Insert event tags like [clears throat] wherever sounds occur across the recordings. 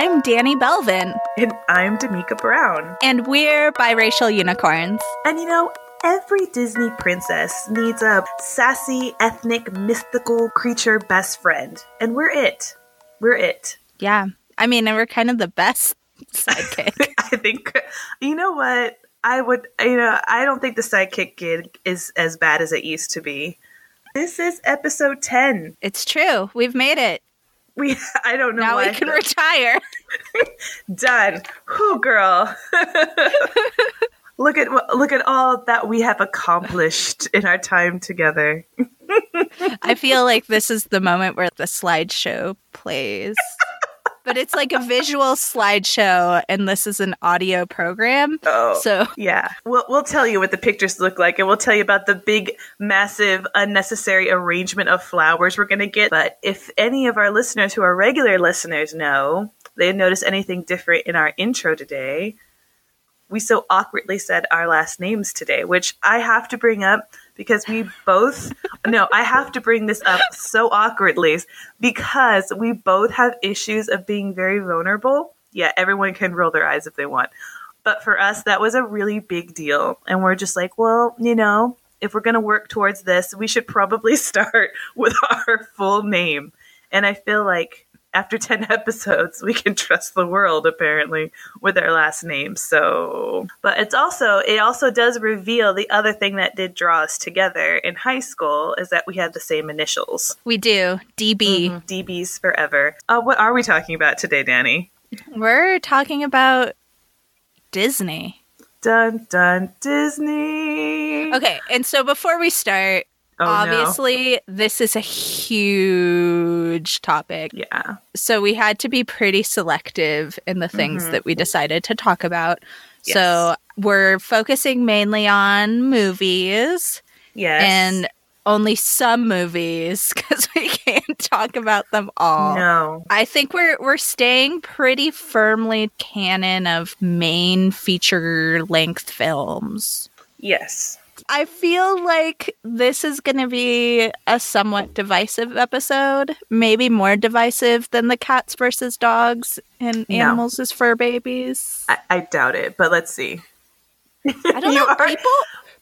I'm Danny Belvin. And I'm Damika Brown. And we're biracial unicorns. And you know, every Disney princess needs a sassy, ethnic, mythical creature best friend. And we're it. We're it. Yeah. I mean, and we're kind of the best [laughs] sidekick. [laughs] I think, you know what? I would, you know, I don't think the sidekick gig is as bad as it used to be. This is episode 10. It's true. We've made it. We, [laughs] I don't know now why. we can retire. [laughs] Done. Who girl? [laughs] look at look at all that we have accomplished in our time together. I feel like this is the moment where the slideshow plays but it's like a visual slideshow, and this is an audio program. Oh, so yeah, we'll we'll tell you what the pictures look like, and we'll tell you about the big, massive, unnecessary arrangement of flowers we're going to get. But if any of our listeners who are regular listeners know, they notice anything different in our intro today. We so awkwardly said our last names today, which I have to bring up because we both no i have to bring this up so awkwardly because we both have issues of being very vulnerable. Yeah everyone can roll their eyes if they want. But for us that was a really big deal. And we're just like well you know if we're going to work towards this we should probably [laughs] start with our full name. And i feel like after [laughs] 10 episodes, we can trust the world apparently with our last name. So, but it's also, it also does reveal the other thing that did draw us together in high school is that we had the same initials. We do. DB. Mm-hmm. DBs forever. Uh, what are we talking about today, Danny? We're talking about Disney. Dun dun Disney. Okay, and so before we start, Oh, Obviously, no. this is a huge topic. Yeah. So we had to be pretty selective in the things mm-hmm. that we decided to talk about. Yes. So we're focusing mainly on movies. Yes. And only some movies [laughs] because we can't talk about them all. No. I think we're we're staying pretty firmly canon of main feature length films. Yes. I feel like this is going to be a somewhat divisive episode, maybe more divisive than the cats versus dogs and no. animals as fur babies. I, I doubt it, but let's see. I don't [laughs] know. Are- people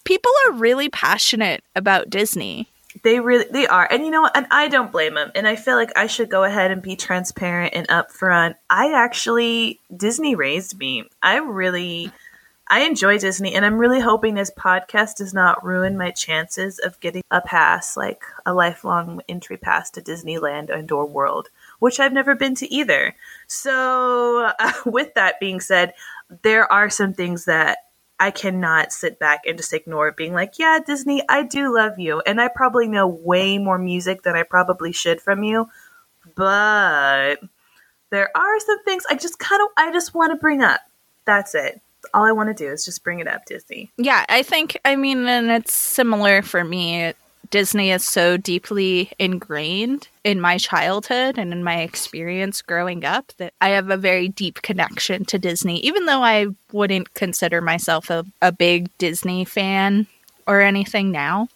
people are really passionate about Disney. They really they are. And you know and I don't blame them. And I feel like I should go ahead and be transparent and upfront. I actually Disney raised me. I really I enjoy Disney, and I'm really hoping this podcast does not ruin my chances of getting a pass, like a lifelong entry pass to Disneyland and or World, which I've never been to either. So, uh, [laughs] with that being said, there are some things that I cannot sit back and just ignore being like, yeah, Disney, I do love you. And I probably know way more music than I probably should from you. But there are some things I just kind of, I just want to bring up. That's it all I want to do is just bring it up, Disney. Yeah, I think, I mean, and it's similar for me. Disney is so deeply ingrained in my childhood and in my experience growing up that I have a very deep connection to Disney, even though I wouldn't consider myself a, a big Disney fan or anything now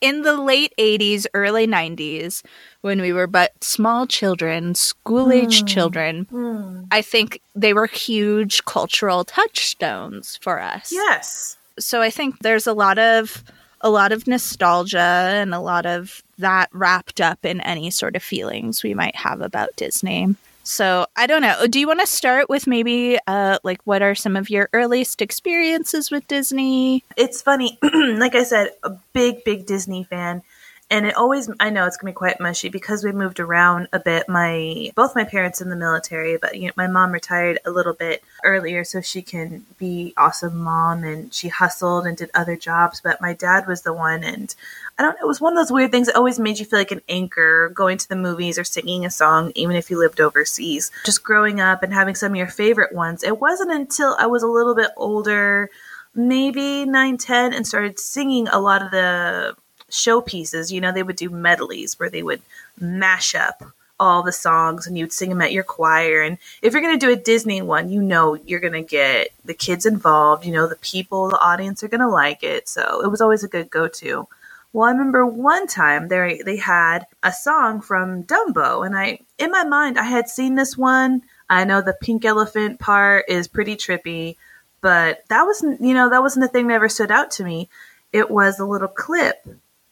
in the late 80s, early 90s, when we were but small children, school age mm. children, mm. I think they were huge cultural touchstones for us. Yes. So I think there's a lot of a lot of nostalgia and a lot of that wrapped up in any sort of feelings we might have about Disney. So I don't know. Do you want to start with maybe uh, like what are some of your earliest experiences with Disney? It's funny. [clears throat] like I said, a big, big Disney fan and it always i know it's going to be quite mushy because we moved around a bit. My both my parents in the military but you know my mom retired a little bit earlier so she can be awesome mom and she hustled and did other jobs but my dad was the one and i don't know it was one of those weird things that always made you feel like an anchor going to the movies or singing a song even if you lived overseas. Just growing up and having some of your favorite ones it wasn't until i was a little bit older maybe 9 10 and started singing a lot of the showpieces, you know, they would do medleys where they would mash up all the songs and you'd sing them at your choir. And if you're going to do a Disney one, you know you're going to get the kids involved, you know, the people, the audience are going to like it. So it was always a good go to. Well, I remember one time they they had a song from Dumbo, and I in my mind I had seen this one I know the pink elephant part is pretty trippy, but that wasn't, you know, that wasn't the thing that ever stood out to me. It was a little clip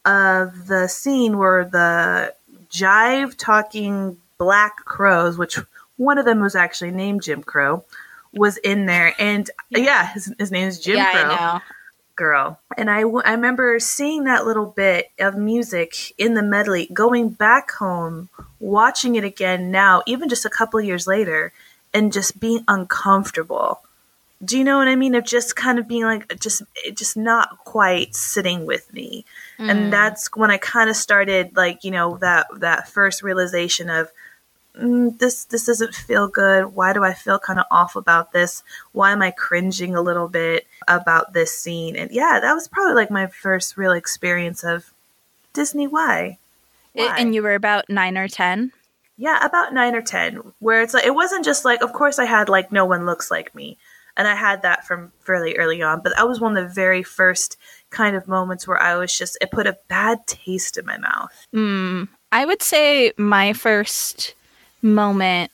of the scene where the jive talking black crows, which one of them was actually named Jim Crow, was in there. And yeah, yeah his, his name is Jim yeah, Crow. Girl. And I, I remember seeing that little bit of music in the medley, going back home, watching it again now, even just a couple years later, and just being uncomfortable. Do you know what I mean? Of just kind of being like, just, just not quite sitting with me. Mm. And that's when I kind of started, like, you know, that, that first realization of, mm, this this doesn't feel good. Why do I feel kind of off about this? Why am I cringing a little bit about this scene? And yeah, that was probably like my first real experience of Disney. Why? why? And you were about nine or ten. Yeah, about nine or ten. Where it's like it wasn't just like, of course, I had like no one looks like me, and I had that from fairly early on. But that was one of the very first kind of moments where I was just it put a bad taste in my mouth. Mm, I would say my first moment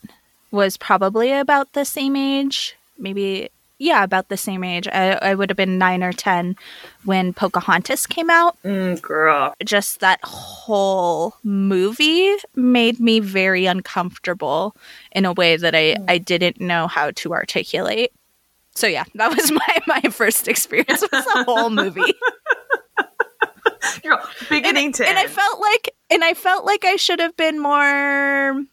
was probably about the same age, maybe yeah, about the same age. I, I would have been nine or ten when Pocahontas came out. Mm, girl, just that whole movie made me very uncomfortable in a way that I I didn't know how to articulate. So yeah, that was [laughs] my my first experience with the whole movie. Beginning and, to and end. I felt like and I felt like I should have been more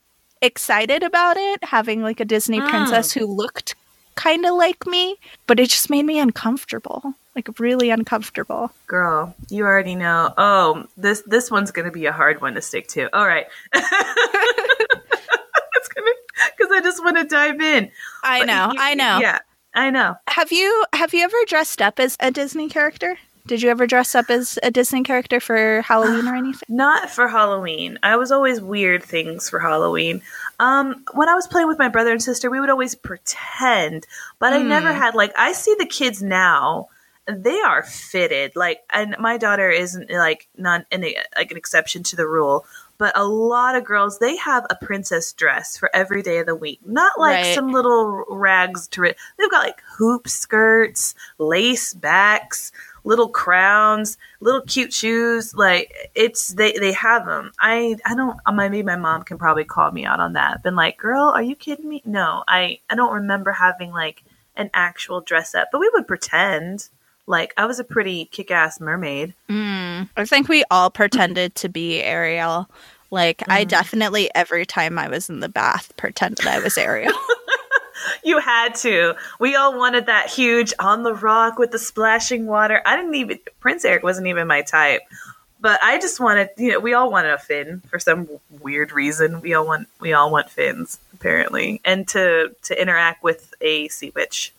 excited about it, having like a Disney mm. princess who looked kind of like me, but it just made me uncomfortable. Like really uncomfortable. Girl, you already know. Oh, this this one's going to be a hard one to stick to. All right. [laughs] it's going to cuz I just want to dive in. I but know. You, I know. Yeah. I know. Have you have you ever dressed up as a Disney character? Did you ever dress up as a Disney character for Halloween or anything? [sighs] Not for Halloween. I was always weird things for Halloween. Um, when I was playing with my brother and sister, we would always pretend, but mm. I never hmm. had like I see the kids now. They are fitted like, and my daughter isn't like not any like an exception to the rule. But a lot of girls, they have a princess dress for every day of the week. Not like right. some little rags to it. They've got like hoop skirts, lace backs, little crowns, little cute shoes. Like it's they they have them. I I don't. Uh, maybe my mom can probably call me out on that. Been like, girl, are you kidding me? No, I I don't remember having like an actual dress up, but we would pretend. Like I was a pretty kick-ass mermaid. Mm, I think we all pretended to be Ariel. Like mm. I definitely every time I was in the bath pretended I was Ariel. [laughs] you had to. We all wanted that huge on the rock with the splashing water. I didn't even Prince Eric wasn't even my type. But I just wanted, you know, we all wanted a fin for some weird reason. We all want we all want fins apparently, and to to interact with a sea witch.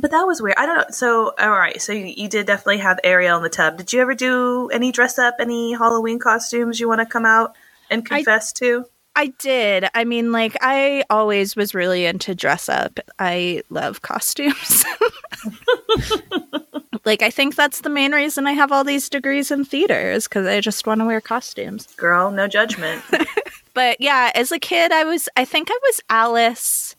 But that was weird. I don't know. So, all right. So you, you did definitely have Ariel in the tub. Did you ever do any dress up, any Halloween costumes you want to come out and confess I, to? I did. I mean, like, I always was really into dress up. I love costumes. [laughs] like, I think that's the main reason I have all these degrees in theater is because I just want to wear costumes. Girl, no judgment. [laughs] but yeah, as a kid, I was, I think I was Alice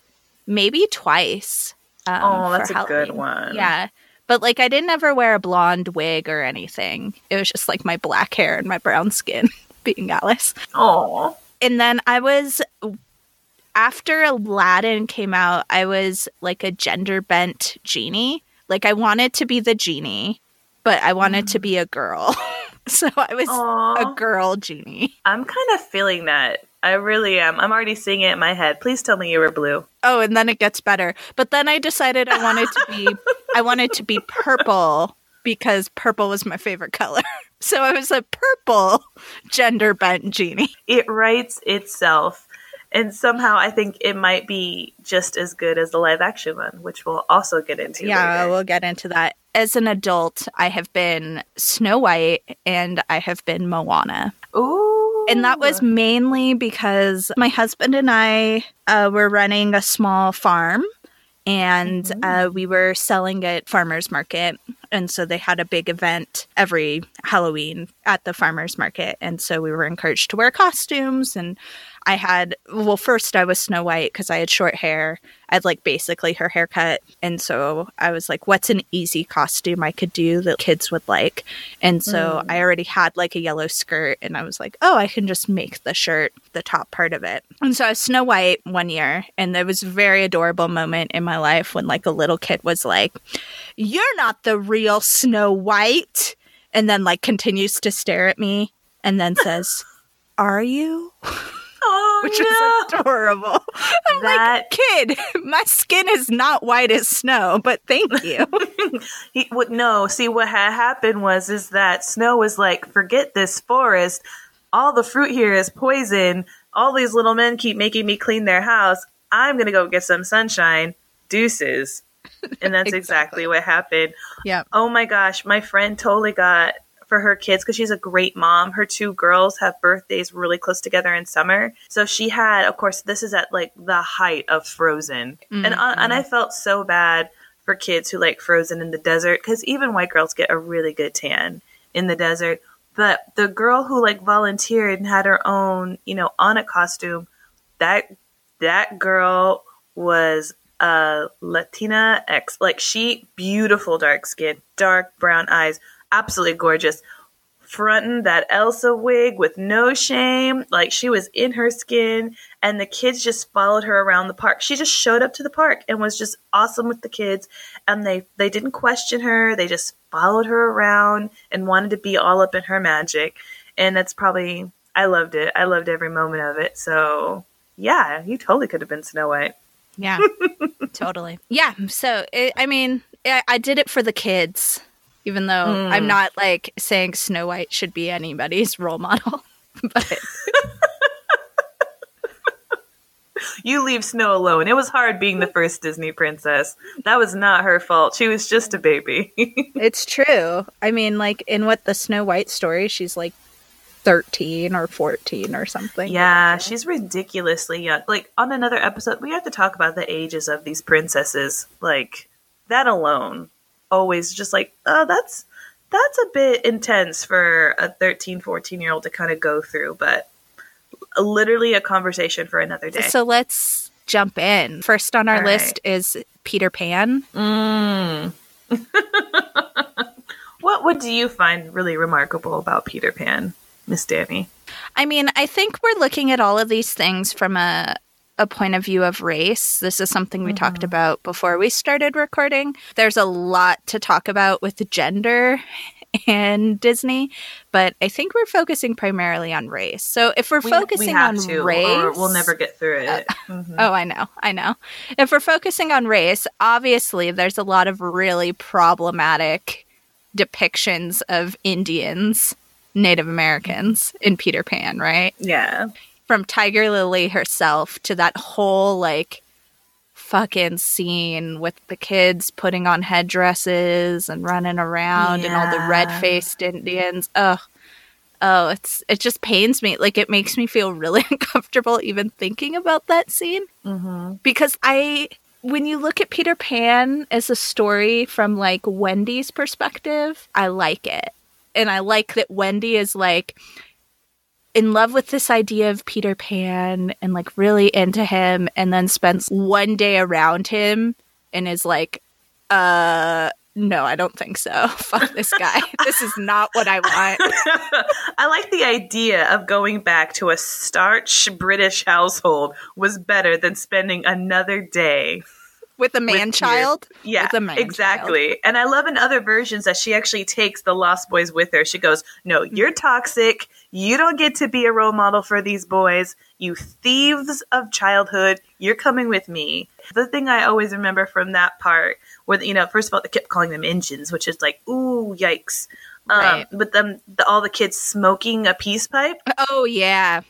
maybe twice. Um, oh, that's a Halloween. good one. Yeah. But like, I didn't ever wear a blonde wig or anything. It was just like my black hair and my brown [laughs] skin being Alice. Oh and then I was after Aladdin came out, I was like a gender bent genie. Like I wanted to be the genie, but I wanted mm. to be a girl. [laughs] so I was Aww. a girl genie. I'm kind of feeling that. I really am. I'm already seeing it in my head. Please tell me you were blue. Oh, and then it gets better. But then I decided I wanted to be [laughs] I wanted to be purple because purple was my favorite color. [laughs] So I was a purple gender bent genie. It writes itself. And somehow I think it might be just as good as the live action one, which we'll also get into. Yeah, later. we'll get into that. As an adult, I have been Snow White and I have been Moana. Ooh. And that was mainly because my husband and I uh, were running a small farm and mm-hmm. uh, we were selling at farmers market. And so they had a big event every halloween at the farmers market. And so we were encouraged to wear costumes and I had, well, first I was Snow White because I had short hair. I had like basically her haircut. And so I was like, what's an easy costume I could do that kids would like? And so mm. I already had like a yellow skirt and I was like, oh, I can just make the shirt the top part of it. And so I was Snow White one year. And there was a very adorable moment in my life when like a little kid was like, you're not the real Snow White. And then like continues to stare at me and then says, are you? [laughs] Oh, which no. was adorable. [laughs] I'm That- like, kid, my skin is not white as snow, but thank you. [laughs] [laughs] he would no see what had happened was is that snow was like forget this forest all the fruit here is poison all these little men keep making me clean their house i'm gonna go get some sunshine deuces and that's exactly, Exactly. what happened yeah. oh my gosh my friend totally got for her kids because she's a great mom. Her two girls have birthdays really close together in summer. So she had of course this is at like the height of frozen. And uh, and i felt so bad for kids who like frozen in the desert because even white girls get a really good tan in the desert. But the girl who like volunteered and had her own you know on a costume that that girl was a latina ex like she beautiful dark skin dark brown eyes absolutely gorgeous fronting that Elsa wig with no shame. Like she was in her skin, and the kids just followed her around the park. She just showed up to the park and was just awesome with the kids, and they they didn't question her. They just followed her around and wanted to be all up in her magic. And that's probably I loved it. I loved every moment of it. So yeah, you totally could have been Snow White. Yeah. [laughs] totally. Yeah. So, it, I mean, I, I did it for the kids, even though I'm hmm. not like saying Snow White should be anybody's role model. [laughs] but You leave Snow alone. It was hard being the first Disney princess. That was not her fault. She was just a baby. [laughs] it's true. I mean, like in what the Snow White story, she's like 13 or 14 or something. Yeah, she's ridiculously young. Like on another episode, we have to talk about the ages of these princesses. Like that alone, always just like, oh, that's that's a bit intense for a 13, 14 year old to kind of go through, but literally a conversation for another day. So let's jump in. First on our All list is Peter Pan. Mm. [laughs] what what do you find really remarkable about Peter Pan, Miss Danny? I mean, I think we're looking at all of these things from a a point of view of race. This is something we talked about before we started recording. There's a lot to talk about with gender and Disney, but I think we're focusing primarily on race. So if we're We- focusing we on to, race, we'll never get through it. Mhm. Oh, I know. I know. If we're focusing on race, obviously there's a lot of really problematic depictions of Indians, Native Americans in Peter Pan, right? Yeah. From Tiger Lily herself to that whole like fucking scene with the kids putting on headdresses and running around and all the red-faced Indians. Ugh. Oh, it's it just pains me. Like it makes me feel really [laughs] uncomfortable even thinking about that scene Mm-hmm. because I when you look at Peter Pan as a story from like Wendy's perspective, I like it. And I like that Wendy is like in love with this idea of Peter Pan and like really into him and then spends one day around him and is like uh no, I don't think so. [laughs] Fuck this guy. [laughs] this is not what I want. [laughs] I like the idea of going back to a starch British household was better than spending another day. With a man child. Yeah, With a man exactly. And I love in other versions that she actually takes the Lost Boys with her. She goes, "No, you're toxic. You don't get to be a role model for these boys. You thieves of childhood. You're coming with me." The thing I always remember from that part, where you know, first of all, they kept calling them engines, which is like, ooh, yikes. Um, Right. But them, the, all the kids smoking a peace pipe. Oh yeah.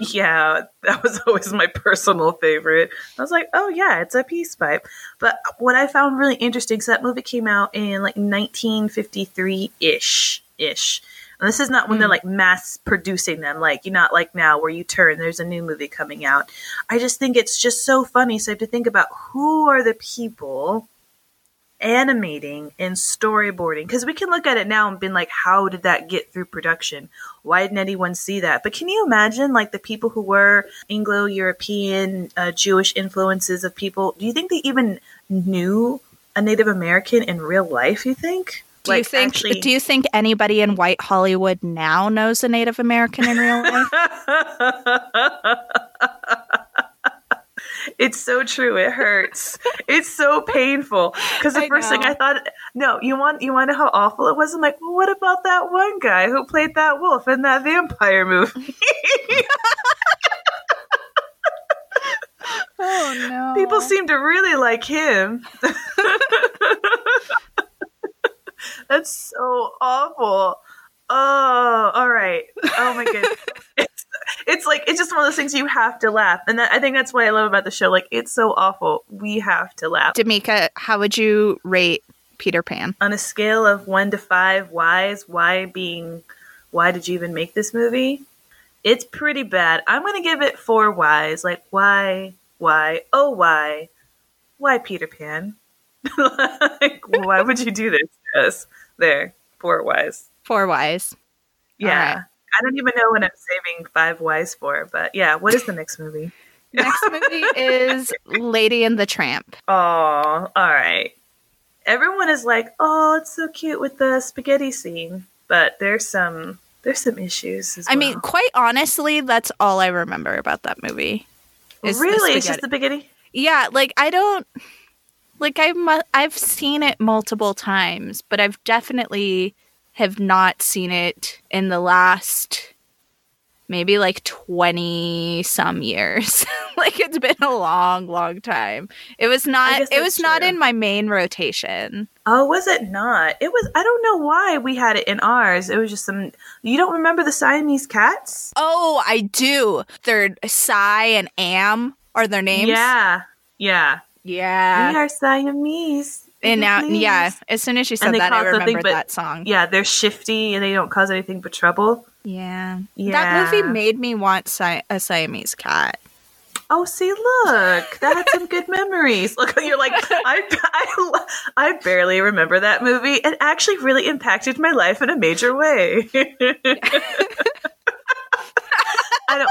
Yeah, that was always my personal favorite. I was like, oh yeah, it's a peace pipe. But what I found really interesting, so that movie came out in like 1953 ish, ish. And this is not when they're like mass producing them, like you're not like now where you turn, there's a new movie coming out. I just think it's just so funny. So I have to think about who are the people animating and storyboarding because we can look at it now and be like how did that get through production why didn't anyone see that but can you imagine like the people who were anglo-european uh, jewish influences of people do you think they even knew a native american in real life you think do like, you think actually, do you think anybody in white hollywood now knows a native american in real life [laughs] It's so true. It hurts. it's so painful. Because the I first know. thing I thought, no, you want you want to know how awful it was? I'm like, well, what about that one guy who played that wolf in that vampire movie? [laughs] oh no! People seem to really like him. [laughs] [laughs] That's so awful. Oh, all right. Oh my goodness [laughs] it's like it's just one of those things you have to laugh, and that, I think that's what I love about the show. Like it's so awful, we have to laugh. Damika, how would you rate Peter Pan on a scale of one to five? Whys, why being, why did you even make this movie? It's pretty bad. I'm gonna give it four whys. Like why, why, oh why, why Peter Pan? [laughs] like why would you do this us? There, four whys. Four whys. Yeah. I don't even know what I'm saving five whys for, but yeah, what is the next movie? [laughs] next movie is Lady and the Tramp. Oh, all right. Everyone is like, "Oh, it's so cute with the spaghetti scene," but there's some there's some issues. I well. mean, quite honestly, that's all I remember about that movie. really, it's just the spaghetti. Yeah, like I don't like I've I've seen it multiple times, but I've definitely have not seen it in the last maybe like 20 some years. [laughs] like it's been a long, long time. It was not it was true. not in my main rotation. Oh, was it not? It was I don't know why we had it in ours. It was just some You don't remember the Siamese cats? Oh, I do. They're and Am are their names? Yeah. Yeah. Yeah. We are Siamese and now yeah as soon as she said that i remembered but, that song yeah they're shifty and they don't cause anything but trouble yeah yeah that movie made me want si- a siamese cat Oh, see, look, that had some good memories. Look, [laughs] you're like, I, I, I barely remember that movie. It actually really impacted my life in a major way. [laughs] I don't.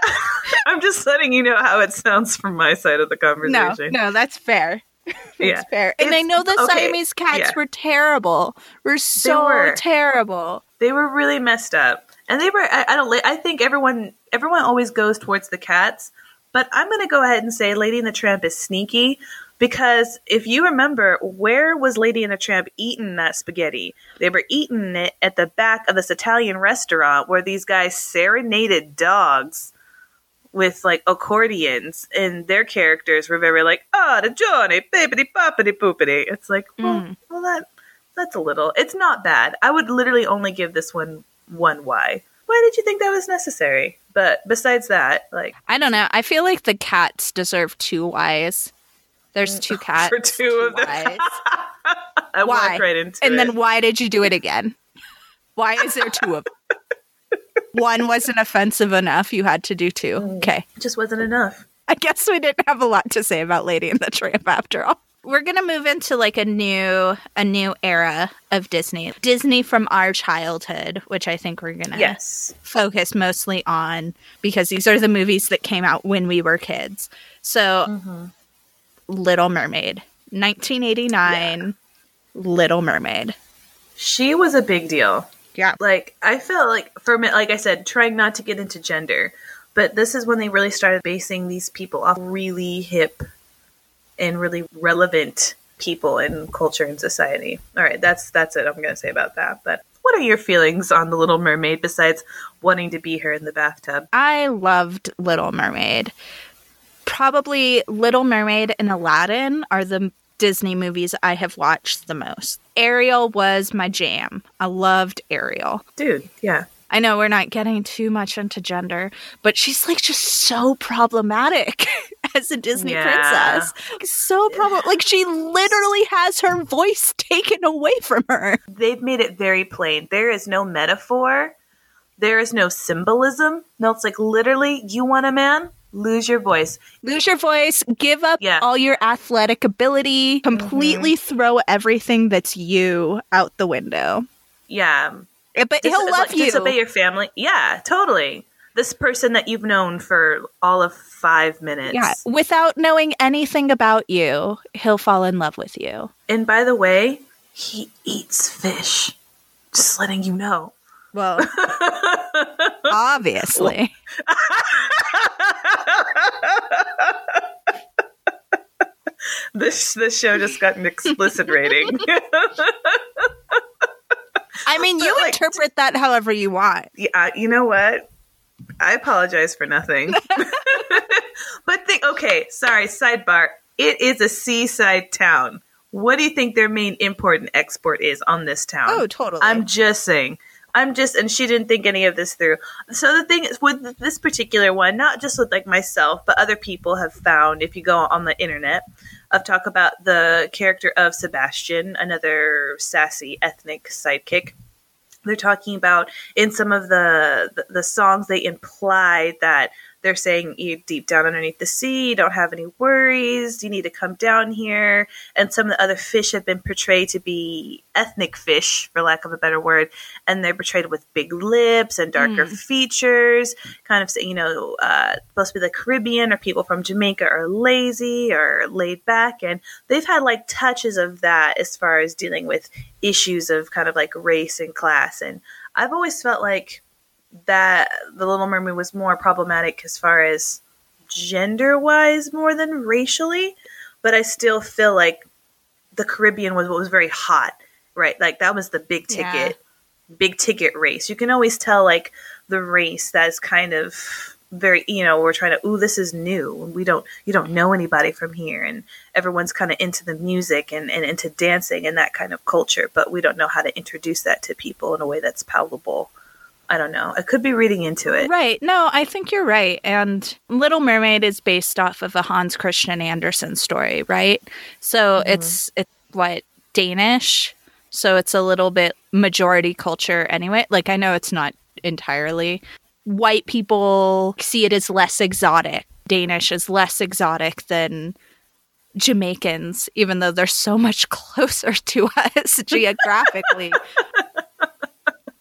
[laughs] I'm just letting you know how it sounds from my side of the conversation. No, no, that's fair. [laughs] yeah. fair. And it's, I know the okay, Siamese cats yeah. were terrible. Were so were. terrible. They were really messed up. And they were I, I don't I think everyone everyone always goes towards the cats, but I'm going to go ahead and say Lady and the Tramp is sneaky because if you remember, where was Lady and the Tramp eating that spaghetti? They were eating it at the back of this Italian restaurant where these guys serenaded dogs with like accordions and their characters were very like ah oh, the Johnny bippity boppity poopity. It's like well, mm. well that that's a little. It's not bad. I would literally only give this one one why. Why did you think that was necessary? But besides that, like I don't know. I feel like the cats deserve two whys. There's two [laughs] cats for two, two of them. [laughs] I why? right into and it. then why did you do it again? Why is there two of them? [laughs] one wasn't offensive enough. You had to do two. Mm. Okay. It just wasn't enough. I guess we didn't have a lot to say about Lady and the Tramp after all. We're gonna move into like a new a new era of Disney. Disney from our childhood, which I think we're gonna yes. focus mostly on because these are the movies that came out when we were kids. So mm-hmm. Little Mermaid. 1989 yeah. Little Mermaid. She was a big deal. Yeah. Like I felt like for me like I said, trying not to get into gender, but this is when they really started basing these people off really hip and really relevant people in culture and society. All right, that's that's it I'm going to say about that. But what are your feelings on the Little Mermaid besides wanting to be her in the bathtub? I loved Little Mermaid. Probably Little Mermaid and Aladdin are the Disney movies I have watched the most. Ariel was my jam. I loved Ariel. Dude, yeah. I know we're not getting too much into gender, but she's like just so problematic [laughs] as a Disney yeah. princess. So problem like she literally has her voice [laughs] taken away from her. They've made it very plain. There is no metaphor. There is no symbolism. No, it's like literally, you want a man? Lose your voice. Lose your voice, give up Yeah. all your athletic ability, mm-hmm. completely throw everything that's you out the window. Yeah. But Dis- he'll love like, you. Disobey your family. Yeah, totally. This person that you've known for all of five minutes. yeah, without knowing anything about you, he'll fall in love with you. And by the way, he eats fish. Just letting you know. Well, [laughs] obviously. This this show just got an explicit rating. I mean, you [laughs] like, interpret that however you want. yeah, you know what? I apologize for nothing. [laughs] but think okay, sorry, sidebar. It is a seaside town. What do you think their main import and export is on this town? Oh, totally. I'm just saying. I'm just, and she didn't think any of this through. So the thing is, with this particular one, not just with like myself, but other people have found, if you go on the internet, of talk about the character of Sebastian, another sassy ethnic sidekick. They're talking about in some of the the, the songs they imply that they're saying you deep down underneath the sea, you don't have any worries, you need to come down here. And some of the other fish have been portrayed to be ethnic fish, for lack of a better word, and they're portrayed with big lips and darker features, kind of you know, uh, supposed to be the Caribbean or people from Jamaica are lazy or laid back, and they've had like touches of that as far as dealing with issues of kind of like race and class. And I've always felt like that the Little Mermaid was more problematic as far as gender wise more than racially, but I still feel like the Caribbean was what was very hot, right? Like that was the big Yeah. ticket, big ticket race. You can always tell like the race that is kind of very, you know, we're trying to, ooh, this is new. We don't, you don't know anybody from here, and everyone's kind of into the music and, and into dancing and that kind of culture, but we don't know how to introduce that to people in a way that's palatable. I don't know. I could be reading into it. Right. No, I think you're right. And Little Mermaid is based off of a Hans Christian Andersen story, right? So mm-hmm. it's it's what Danish. So it's a little bit majority culture anyway. Like I know it's not entirely. White people see it as less exotic. Danish is less exotic than Jamaicans, even though they're so much [laughs] closer to us [laughs] geographically.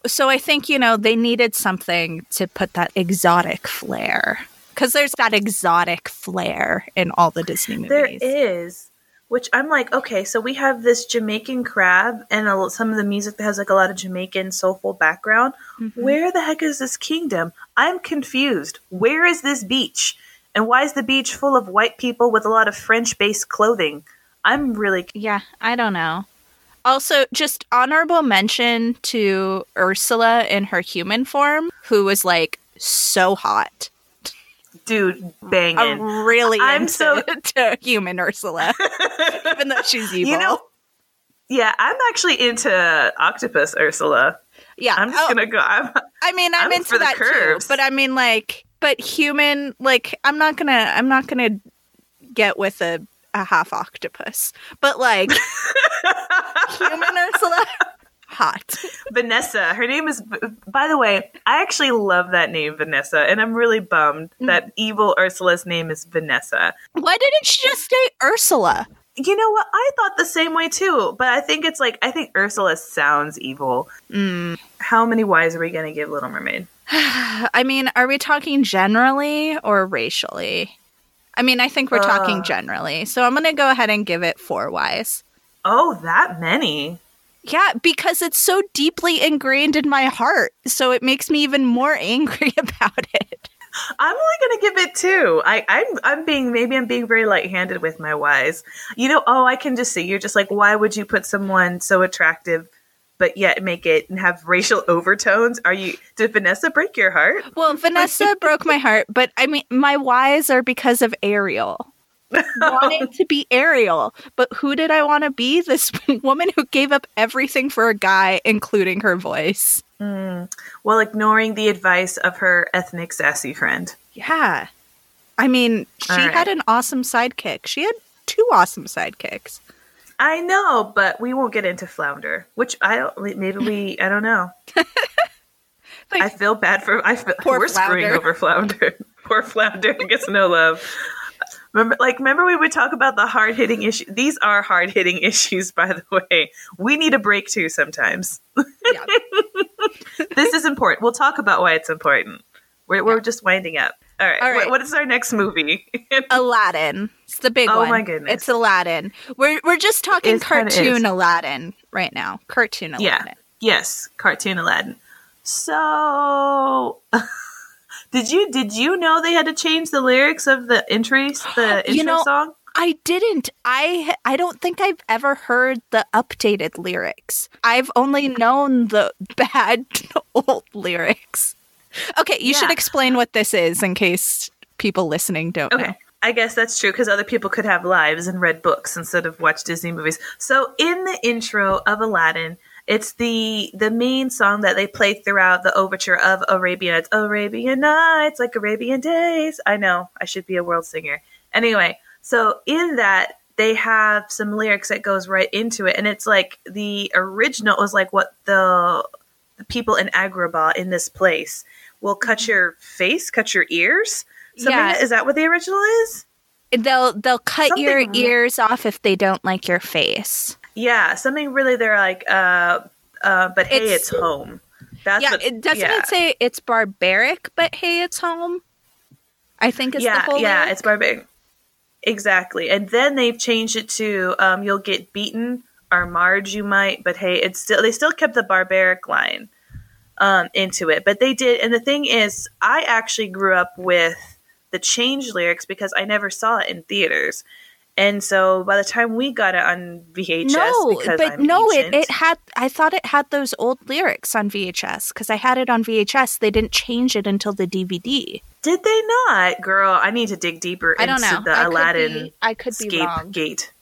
So I think, you know, they needed something to put that exotic flair. Because there's that exotic flair in all the Disney movies. There is, which I'm like, okay, so we have this Jamaican crab and a, some of the music that has like a lot of Jamaican soulful background. Mm-hmm. Where the heck is this kingdom? I'm confused. Where is this beach? And why is the beach full of white people with a lot of French based clothing? I'm really. Yeah, I don't know. Also, just honorable mention to Ursula in her human form, who was like so hot. Dude, banging. I'm really I'm into so- [laughs] to human Ursula, [laughs] even though she's evil. you know, yeah, I'm actually into Octopus Ursula. yeah, I'm just oh, gonna go. I'm, I mean, I'm, I'm into that curves. too. But I mean, like, but human, like, I'm not gonna, I'm not gonna get with a a half octopus. But like, [laughs] human Ursula, hot. Vanessa. Her name is. By the way, I actually love that name, Vanessa, and I'm really bummed Mm. that evil Ursula's name is Vanessa. Why didn't she just say Ursula? You know what? I thought the same way too, but I think it's like I think Ursula sounds evil. Mm. How many Ys are we gonna give Little Mermaid? [sighs] I mean, are we talking generally or racially? I mean, I think we're talking Uh. generally. So I'm going to go ahead and give it four Ys. Oh, that many. Yeah, because it's so deeply ingrained in my heart. So it makes me even more [laughs] angry about it. I'm only gonna give it two. I, I'm I'm being maybe I'm being very light-handed with my Ys. You know, oh, I can just see you're just like, why would you put someone so attractive, but yet make it and have racial [laughs] overtones? Are you? Did Vanessa break your heart? Well, Vanessa [laughs] broke my heart, but I mean, my whys are because of Ariel. [laughs] Wanting to be Ariel. But who did I want to be? This woman who gave up everything for a guy, including her voice. Hmm. While ignoring the advice of her ethnic sassy friend. Yeah. I mean, she right. had an awesome sidekick. She had two awesome sidekicks. I know, but we won't get into Flounder, which I don't. Maybe we. I don't know. [laughs] Like, I feel bad for. I feel Poor we're screwing Flounder. over Flounder. [laughs] Poor Flounder gets no love. Remember, like, remember we would talk about the hard hitting issue. These are hard hitting [laughs] issues, by the way. We need a break too sometimes. Yeah. this is important. We'll talk about why it's important. We're, we're just winding up. All right. All right. What, what is our next movie? [laughs] Aladdin. It's the big Oh one. my goodness. It's Aladdin. We're we're just talking It kinda cartoon. Aladdin right now. Cartoon Aladdin. yeah. Yes. Cartoon Aladdin. So. [laughs] Did you did you know they had to change the lyrics of the entries, the [gasps] intro You know, song? I didn't. I I don't think I've ever heard the updated lyrics. I've only known the [laughs] bad old lyrics. Okay, you should explain what this is in case people listening don't Okay. know. I guess that's true because other people could have lives and read books instead of watch Disney movies. So in the intro of Aladdin, it's the the main song that they play throughout the overture of Arabia. Nights. Arabian Nights, like Arabian Days. I know I should be a world singer. Anyway, so in that they have some lyrics that goes right into it, and it's like the original was like what the the people in Agrabah in this place will cut your face, cut your ears. Something Yeah. is that what the original is? They'll they'll cut your Something- ears off if they don't like your face. Yeah, something really. They're like, uh, uh, but hey, It's- it's, home. That's yeah, what, it doesn't yeah. it say it's barbaric, but hey, it's home. I think it's yeah, the whole yeah, lyric. it's barbaric. Exactly, and then they've changed it to um, "You'll get beaten" or "Marge, you might," but hey, it's still they still kept the barbaric line um, into it, but they did. And the thing is, I actually grew up with the change lyrics because I never saw it in theaters. And so by the time we got it on VHS, no, because but I'm no, it, ancient- it had. I thought it had those old lyrics on VHS because I had it on VHS. They didn't change it until the DVD. Did they not, girl? I need to dig deeper I don't into know. the I could Aladdin be- I could be escape wrong. gate.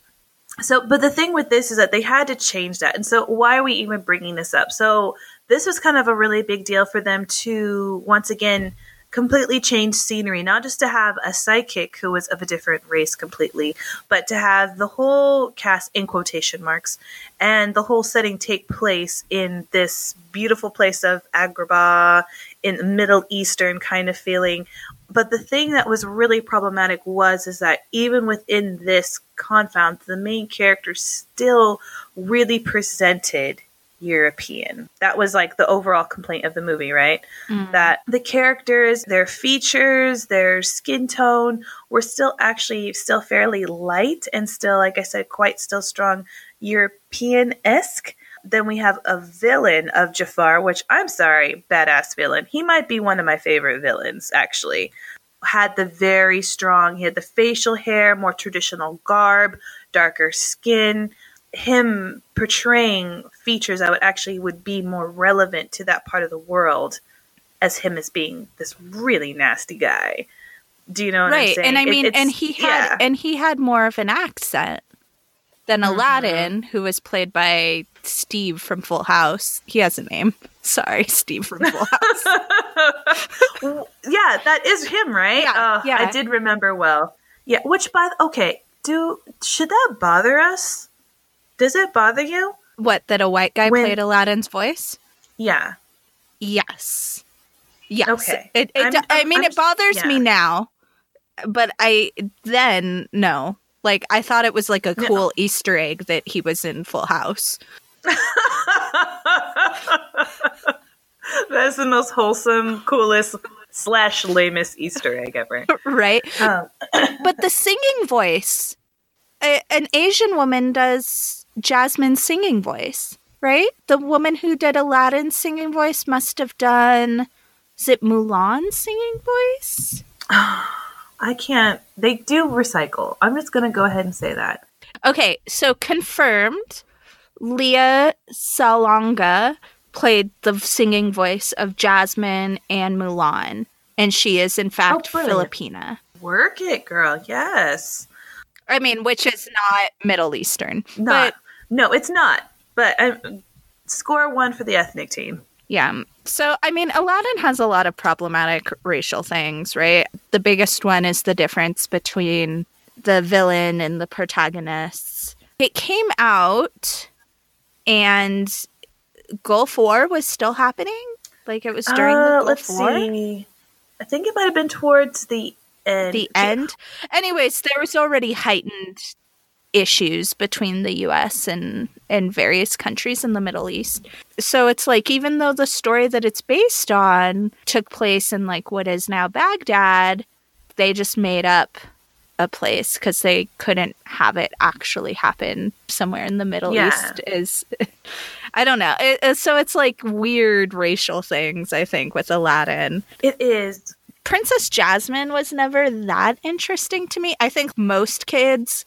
So, but the thing with this is that they had to change that, and so why are we even bringing this up? So, this was kind of a really big deal for them to once again completely change scenery, not just to have a sidekick who was of a different race completely, but to have the whole cast in quotation marks and the whole setting take place in this beautiful place of Agrabah in Middle Eastern kind of feeling. But the thing that was really problematic was is that even within this confound, the main character still really presented European. That was like the overall complaint of the movie, right? Mm-hmm. That the characters, their features, their skin tone were still actually still fairly light and still, like I said, quite still strong European esque. Then we have a villain of Jafar, which I'm sorry, badass villain. He might be one of my favorite villains, actually. Had the very strong, he had the facial hair, more traditional garb, darker skin. Him portraying features that would actually would be more relevant to that part of the world as him as being this really nasty guy. Do you know what I'm right, saying? and I mean, it's- and he had, yeah. and he had more of an accent than Mm-hmm. Aladdin, who was played by Steve from Full House. He has a name. [laughs] Sorry, Steve from Full [laughs] House. Yeah, that is him, right? Yeah, Uh, yeah. I did remember well. Yeah, which by okay, do should that bother us? Does it bother you? what? That a white guy When- played Aladdin's voice? Yeah. Yes. Yes. Okay. It, it, I'm- I mean, I'm- it bothers me now, but I then no. Like I thought it was like a No. cool Easter egg that he was in Full House. [laughs] That's the most wholesome, coolest slash lamest Easter egg ever. [laughs] right? Um, but the singing voice, a, an Asian woman does Jasmine's singing voice, right? The woman who did Aladdin's singing voice must have done. Is it Mulan's singing voice? [sighs] I can't. They do recycle. I'm just gonna go ahead and say that. Okay, so confirmed. Lea Salonga played the singing voice of Jasmine and Mulan, and she is in fact oh, brilliant. Filipina. Work it, girl. Yes. I mean, which is not Middle Eastern, Not. but no, it's not. But I, score one for the ethnic team. Yeah. So, I mean, Aladdin has a lot of problematic racial things, right? The biggest one is the difference between the villain and the protagonists. It came out and Gulf War was still happening. Like it was during Uh, the Gulf let's War. see. I think it might have been towards the end. The end. Anyways, there was already heightened issues between the US and and various countries in the Middle East. So it's like even though the story that it's based on took place in like what is now Baghdad, they just made up a place cuz they couldn't have it actually happen somewhere in the Middle Yeah. East is [laughs] I don't know. It, so it's like weird racial things I think with Aladdin. It is. Princess Jasmine was never that interesting to me. I think most kids,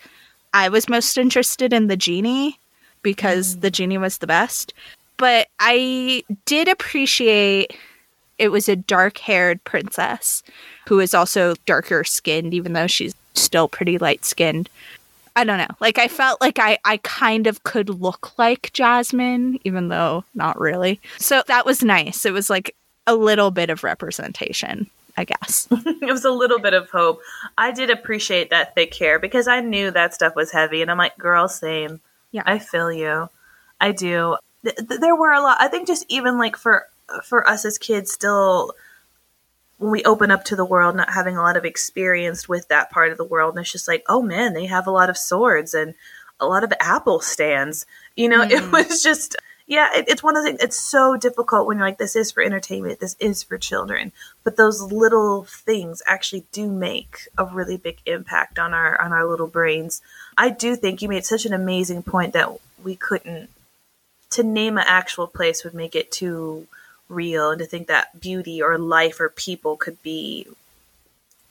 I was most interested in the genie because the mm. genie was the best. But I did appreciate it was a dark haired princess who is also darker skinned, even though she's still pretty light skinned. I don't know. Like I felt like I, I kind of could look like Jasmine, even though not really. So that was nice. It was like a little bit of representation, I guess. [laughs] it was a little bit of hope. I did appreciate that thick hair because I knew that stuff was heavy, and I'm like, girl, same. Yeah. I feel you. I do. Th- th- there were a lot. I think just even like for for us as kids, still when we open up to the world, not having a lot of experience with that part of the world, and it's just like, oh man, they have a lot of swords and a lot of apple stands. You know, it mm. was just. Yeah, it, it's one of the things. It's so difficult when you're like, this is for entertainment, this is for children but those little things actually do make a really big impact on our on our little brains. I do think you made such an amazing point that we couldn't to name an actual place would make it too real and to think that beauty or life or people could be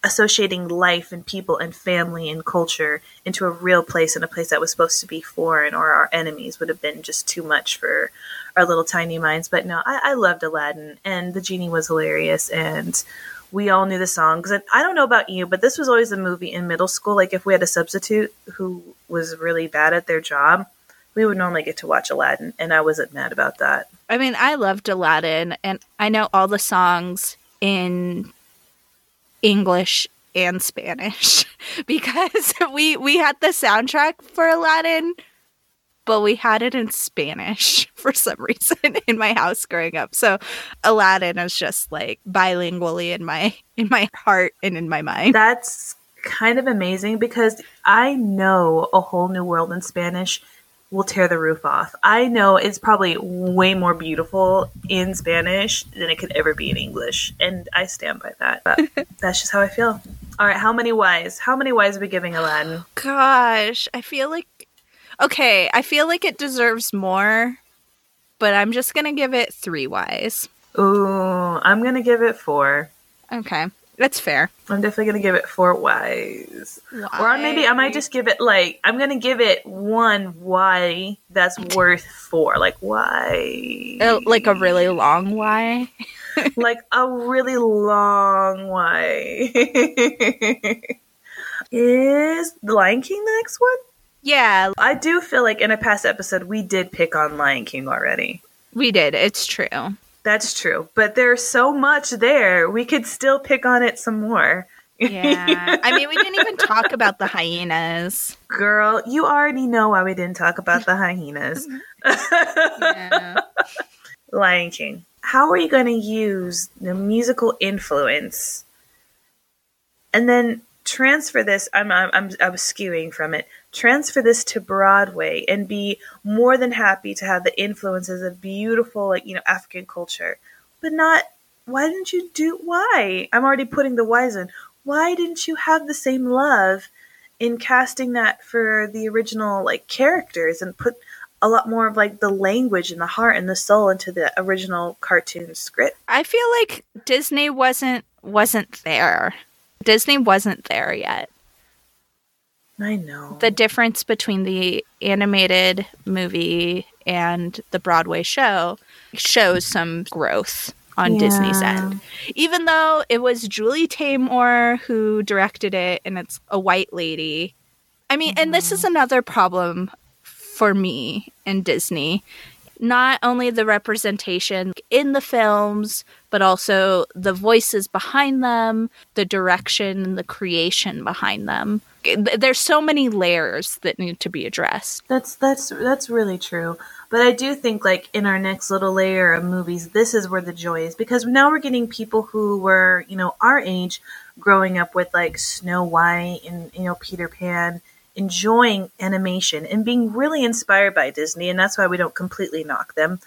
associating life and people and family and culture into a real place and a place that was supposed to be foreign or our enemies would have been just too much for our little tiny minds. But no, I, I loved Aladdin and the genie was hilarious and we all knew the songs. And I don't know about you, but this was always a movie in middle school. Like if we had a substitute who was really bad at their job, we would normally get to watch Aladdin, and I wasn't mad about that. I mean, I loved Aladdin, and I know all the songs in English and Spanish [laughs] because we we had the soundtrack for Aladdin, but we had it in Spanish [laughs] for some reason in my house growing up. So Aladdin is just like bilingually in my in my heart and in my mind. That's kind of amazing because I know a whole new world in Spanish will tear the roof off. I know it's probably way more beautiful in Spanish than it could ever be in English, and I stand by that. But [laughs] that's just how I feel. All right, how many whys? How many whys are we giving Aladdin? Gosh, I feel like okay, I feel like it deserves more, but I'm just gonna give it three Ys. Ooh, I'm gonna give it four. Okay, that's fair. I'm definitely gonna give it four Ys. Or maybe I might just give it like I'm gonna give it one Y that's worth four. Like why? Uh, like a really long Y. [laughs] like a really long way. [laughs] Is The Lion King the next one? Yeah, I do feel like in a past episode we did pick on Lion King already. we did. It's true. That's true. But there's so much there. We could still pick on it some more. Yeah. I mean, we didn't even [laughs] talk about the hyenas. Girl, you already know why we didn't talk about the hyenas. Yeah. [laughs] [laughs] Lion King. How are you going to use the musical influence and then transfer this? I'm, I'm, I'm, I'm skewing from it. Transfer this to Broadway and be more than happy to have the influences of beautiful, like, you know, African culture, but not. Why didn't you do? Why? I'm already putting the whys in. Why didn't you have the same love in casting that for the original, like, characters and put a lot more of like the language and the heart and the soul into the original cartoon script. I feel like Disney wasn't wasn't there. Disney wasn't there yet. I know. The difference between the animated movie and the Broadway show shows some growth on Disney's end. Even though it was Julie Taymor who directed it and it's a white lady. I mean, and this is mm-hmm. another problem for me and Disney. not only the representation in the films, but also the voices behind them, the direction and the creation behind them. There's so many layers that need to be addressed. That's that's that's really true. But I do think like in our next little layer of movies, this is where the joy is because now we're getting people who were, you know, our age growing up with like Snow White and you know Peter Pan enjoying animation and being really inspired by Disney, and that's why we don't completely knock them.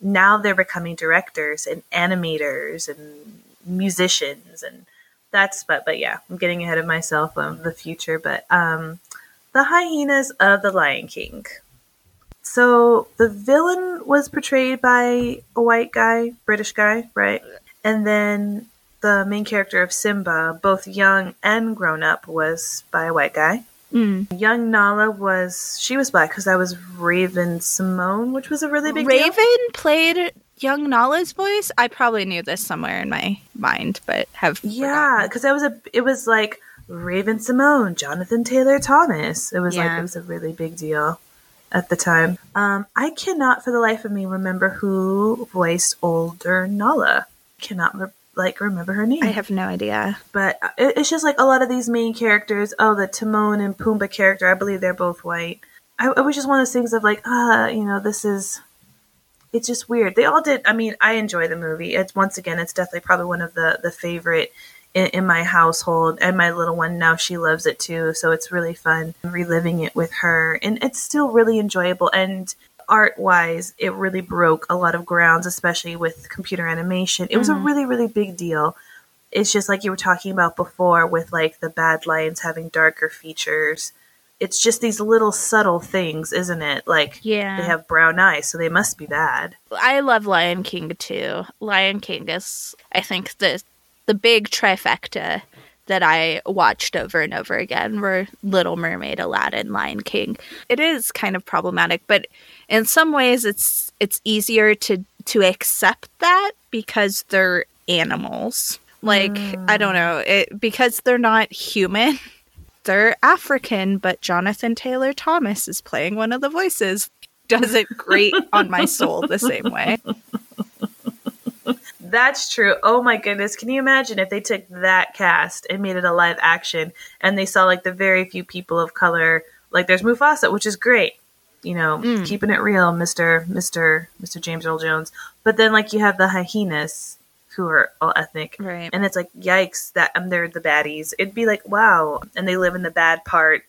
Now they're becoming directors and animators and musicians, and that's but but yeah, I'm getting ahead of myself of the future. But um, the hyenas of the Lion King. So the villain was portrayed by a white guy, British guy, right? And then the main character of Simba, both young and grown up, was by a white guy. Mm. Young Nala was she was black because that was Raven-Symoné, which was a really big Raven deal. played young Nala's voice. I probably knew this somewhere in my mind, but have Yeah, because that was a it was like Raven Simone, Jonathan Taylor Thomas. It was like it was a really big deal at the time. Um, I cannot for the life of me remember who voiced older Nala. Cannot re- like remember her name. I have no idea. but it, it's just like a lot of these main characters. Oh, the Timon and Pumbaa character. I believe they're both white. I, it was just one of those things of like, ah, you know, this is. It's just weird. They all did. I mean, I enjoy the movie. It's once again, it's definitely probably one of the the favorite in, in my household, and my little one now she loves it too. So it's really fun reliving it with her, and it's still really enjoyable. And art wise, it really broke a lot of grounds, especially with computer animation. It was a mm-hmm. really, really big deal. It's just like you were talking about before with like the bad lions having darker features. It's just these little subtle things, isn't it? Like Yeah. they have brown eyes, so they must be bad. I love Lion King too. Lion King is, I think, the the big trifecta that I watched over and over again were Little Mermaid, Aladdin, Lion King. It is kind of problematic, but in some ways, it's it's easier to to accept that because they're animals. Like I don't hmm. know, it because they're not human. [laughs] They're African, but Jonathan Taylor Thomas is playing one of the voices. Does it grate on my soul the same way? [laughs] That's true. Oh my goodness. Can you imagine if they took that cast and made it a live action and they saw like the very few people of color? Like there's Mufasa, which is great. You know, Mm. keeping it real, Mr. Mr. Mr. James Earl Jones. But then like you have the hyenas who are all ethnic. Right. And it's like, yikes, that um, they're the baddies. It'd be like, wow. And they live in the bad part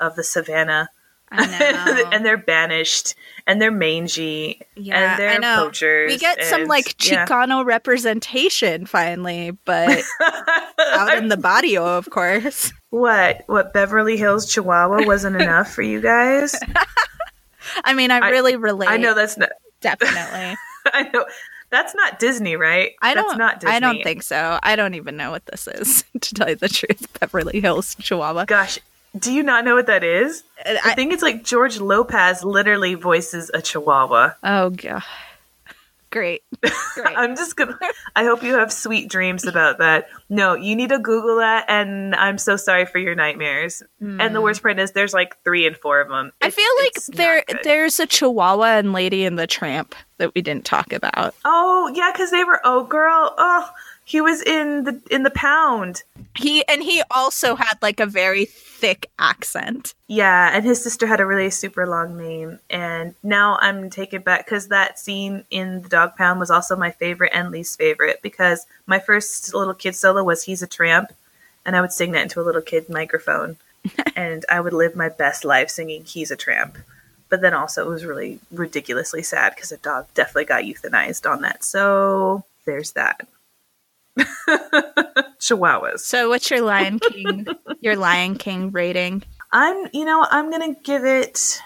of the savannah. [laughs] And they're banished and they're mangy yeah, and they're I know. poachers. We get some and- like yeah. Chicano representation finally, but [laughs] out in the barrio, of course. What? What Beverly Hills Chihuahua wasn't [laughs] enough for you guys? I mean, I, I- really relate. I know that's not. definitely. I know that's not Disney, right? I don't. not Disney. I don't think so. I don't even know what this is, to tell you the truth. Beverly Hills Chihuahua. Gosh, do you not know what that is? Uh, I I, think it's like George Lopez literally voices a Chihuahua. oh god, great, [laughs] great. I'm just gonna. I hope you have sweet dreams about that. No, you need to Google that, and I'm so sorry for your nightmares. And the worst part is, there's like three and four of them. Hmm. I feel like there there. there's a Chihuahua and Lady and the Tramp that we didn't talk about. Oh yeah, because they were. Oh girl. Oh, he was in the in the pound. He and he also had like a very thick accent. Yeah, and his sister had a really super long name. And now I'm taken back because that scene in the dog pound was also my favorite and least favorite because my first little kid solo was He's a Tramp. And I would sing that into a little kid microphone. [laughs] and I would live my best life singing He's a Tramp. But then also it was really ridiculously sad because the dog definitely got euthanized on that. So there's that. [laughs] Chihuahuas. So what's your Lion King your Lion King rating? I'm, you know, I'm gonna give it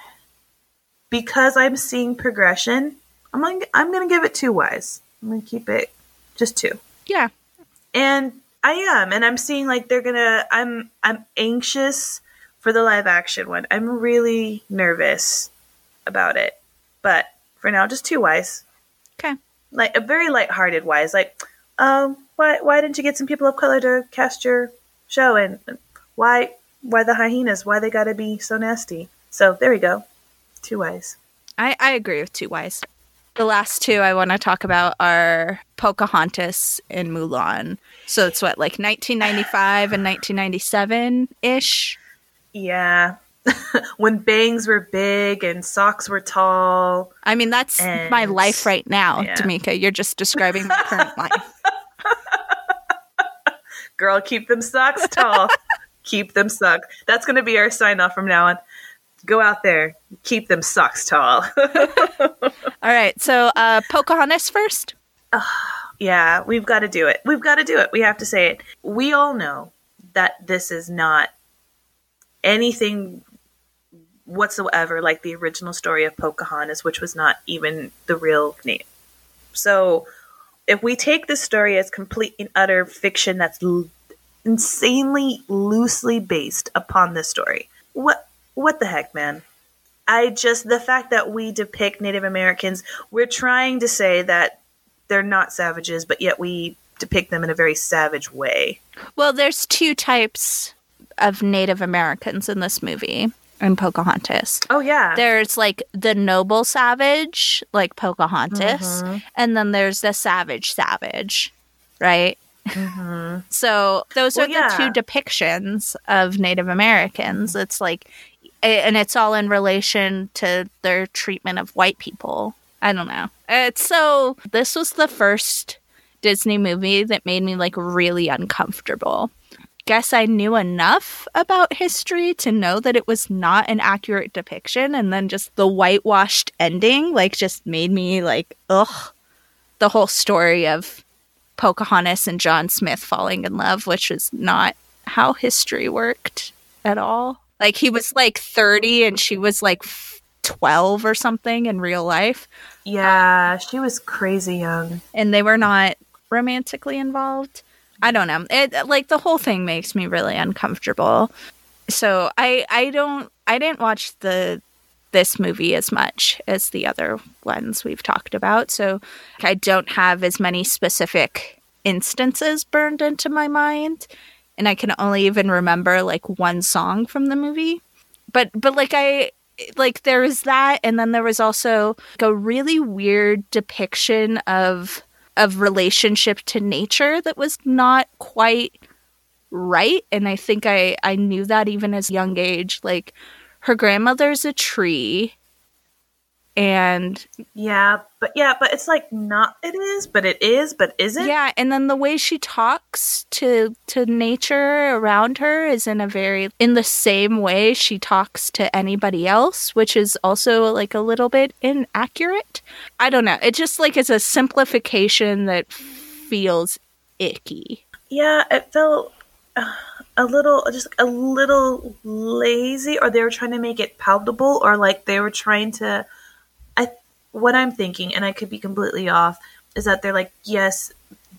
because I'm seeing progression. I'm gonna, I'm gonna give it two wise. I'm gonna keep it just two, Yeah. and I am, and I'm seeing like they're gonna. I'm, I'm anxious for the live action one. I'm really nervous about it, but for now, just two wise. Okay. Like a very lighthearted wise. Like, um, why, why didn't you get some people of color to cast your show, and why, why the hyenas? Why they gotta be so nasty? So there we go. Two wise. I, I agree with two wise. The last two I want to talk about are Pocahontas and Mulan. So it's what, like 1995 and 1997 ish? Yeah. [laughs] when bangs were big and socks were tall. I mean, that's And- my life right now, yeah. Tamika. You're just describing my current [laughs] life. Girl, keep them socks tall. [laughs] keep them socks. That's going to be our sign off from now on. Go out there, keep them socks tall. [laughs] All right. So, uh, Pocahontas first. [sighs] yeah, we've got to do it. We've got to do it. We have to say it. We all know that this is not anything whatsoever like the original story of Pocahontas, which was not even the real name. So, if we take this story as complete and utter fiction that's l- insanely loosely based upon this story, what what the heck, man? I just the fact that we depict Native Americans, we're trying to say that they're not savages, but yet we depict them in a very savage way. Well, there's two types of Native Americans in this movie in Pocahontas. Oh yeah, There's like the noble savage, like Pocahontas, Mm-hmm. and then there's the savage savage, right? [laughs] So those Mm-hmm. Well, are the yeah. two depictions of Native Americans. It's like, and it's all in relation to their treatment of white people. I don't know. It's so. This was the first Disney movie that made me like really uncomfortable. Guess I knew enough about history to know that it was not an accurate depiction, and then just the whitewashed ending like just made me like ugh. The whole story of Pocahontas and John Smith falling in love, which was not how history worked at all. Like he was like 30 and she was like 12 or something in real life, yeah, um, she was crazy young. and they were not romantically involved. I don't know. It like the whole thing makes me really uncomfortable. So I I don't I didn't watch the this movie as much as the other ones we've talked about. So I don't have as many specific instances burned into my mind and I can only even remember like one song from the movie. But but like I like there was that and then there was also like, a really weird depiction of of relationship to nature that was not quite right and I think I I knew that even as young age like her grandmother's a tree and Yeah, but yeah, but it's like not. It is, but it is, but isn't. yeah and then the way she talks to to nature around her is in a very in the same way she talks to anybody else which is also like a little bit inaccurate i don't know it just like is a simplification that feels icky Yeah, it felt uh, a little, just a little lazy, or they were trying to make it palatable, or like they were trying to. What I'm thinking, and I could be completely off, is that they're like, yes,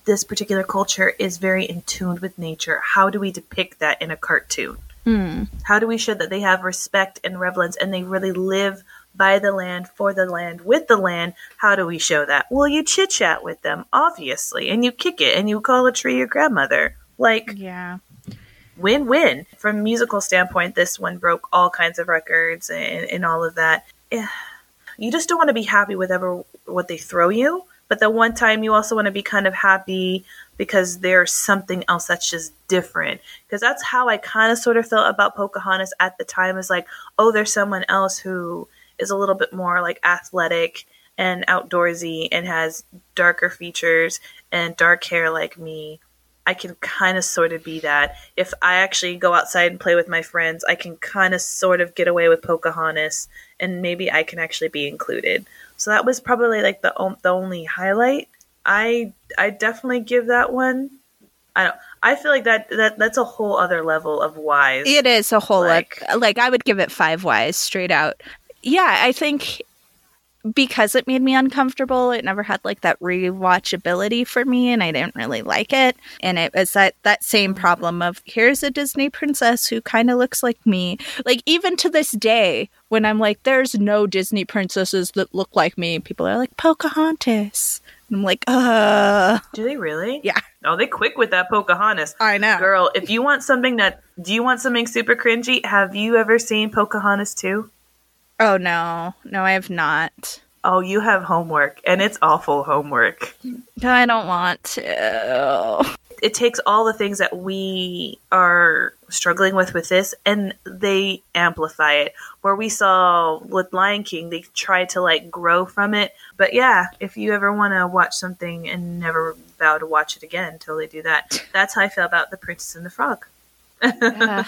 this particular culture is very in tune with nature. How do we depict that in a cartoon? Hmm. How do we show that they have respect and reverence and they really live by the land, for the land, with the land? How do we show that? Well, you chit chat with them, obviously, and you kick it and you call a tree your grandmother. Like, yeah win win. From a musical standpoint, this one broke all kinds of records and, and all of that. Eh, You just don't want to be happy with ever what they throw you, but the one time you also want to be kind of happy because there's something else that's just different. Because that's how I kind of sort of felt about Pocahontas at the time is like, oh, there's someone else who is a little bit more like athletic and outdoorsy and has darker features and dark hair like me. I can kind of sort of be that. If I actually go outside and play with my friends, I can kind of sort of get away with Pocahontas, and maybe I can actually be included. So that was probably like the o- the only highlight. I I definitely give that one. I don't. I feel like that that that's a whole other level of wise. It is a whole Like- like like I would give it five Ys straight out. Yeah, I think because it made me uncomfortable, it never had like that rewatchability for me and I didn't really like it. And it was that that same problem of here's a Disney princess who kind of looks like me. Like even to this day when I'm like there's no Disney princesses that look like me, people are like Pocahontas. And I'm like, "Uh, Do they really? yeah, Oh, they quick with that Pocahontas. I know." Girl, if you want something that, do you want something super cringy? Have you ever seen Pocahontas 2? Oh no. No, I have not. Oh, you have homework, and it's awful homework. I don't want to. It takes all the things that we are struggling with with this, and they amplify it. Where we saw with Lion King, they tried to like grow from it. But yeah, if you ever want to watch something and never vow to watch it again until they do that, that's how I feel about The Princess and the Frog. Uh,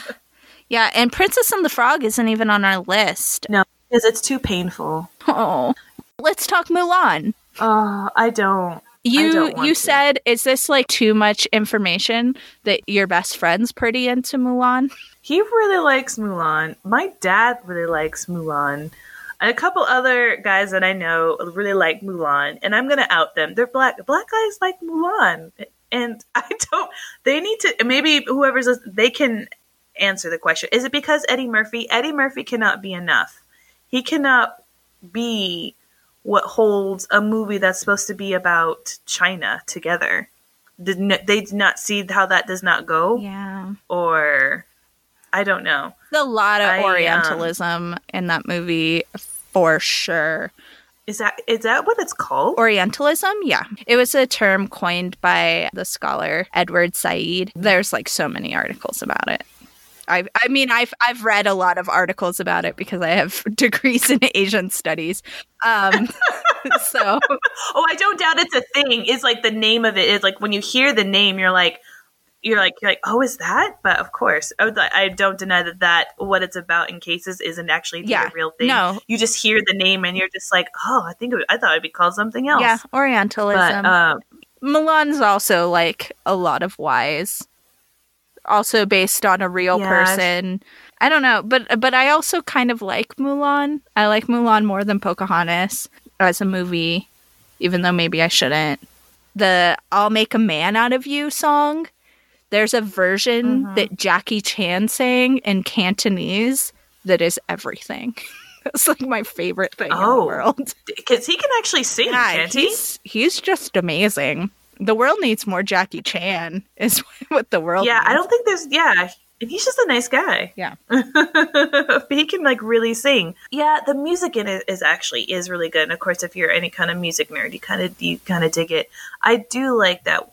yeah, and Princess and the Frog isn't even on our list. No, because it's too painful. Oh, let's talk Mulan. Oh, I don't. You you to. said is this like too much information that your best friend's pretty into Mulan? He really likes Mulan. My dad really likes Mulan. And a couple other guys that I know really like Mulan, and I'm gonna out them. They're black. Black guys like Mulan, and [laughs] I don't. They need to. Maybe whoever's they can answer the question. Is it because Eddie Murphy? Eddie Murphy cannot be enough. He cannot be what holds a movie that's supposed to be about China together. Did n- they did not see how that does not go, Yeah. or I don't know. A lot of I, um, Orientalism in that movie for sure. Is that is that what it's called? Orientalism, yeah. It was a term coined by the scholar Edward Said. There's like so many articles about it. I, I mean, I've I've read a lot of articles about it because I have [laughs] degrees in Asian studies. Um, [laughs] so oh, I don't doubt it's a thing. It's like the name of it is like when you hear the name, you're like, you're like, you're like, oh, is that? But of course, I, don't deny that that what it's about in cases isn't actually the Yeah, real thing. no. you just hear the name and you're just like, oh, I think it would, I thought it'd be called something else. yeah, Orientalism. but um, Mulan's also like a lot of whys. Also based on a real Yeah, person. I don't know, but but I also kind of like Mulan. I like Mulan more than Pocahontas as a movie, even though maybe I shouldn't. The "I'll Make a Man Out of You" song. There's a version Mhm. that Jackie Chan sang in Cantonese that is everything. [laughs] It's like my favorite thing in the Oh. world. because he can actually sing, Yeah, can't he? he's he's just amazing. The world needs more Jackie Chan. [laughs] Is what the world. Yeah, I don't think there's. Yeah, and he's just a nice guy. Yeah. but [laughs] he can like really sing. Yeah, the music in it is actually is really good. And of course, if you're any kind of music nerd, you kind of you kind of dig it. I do like that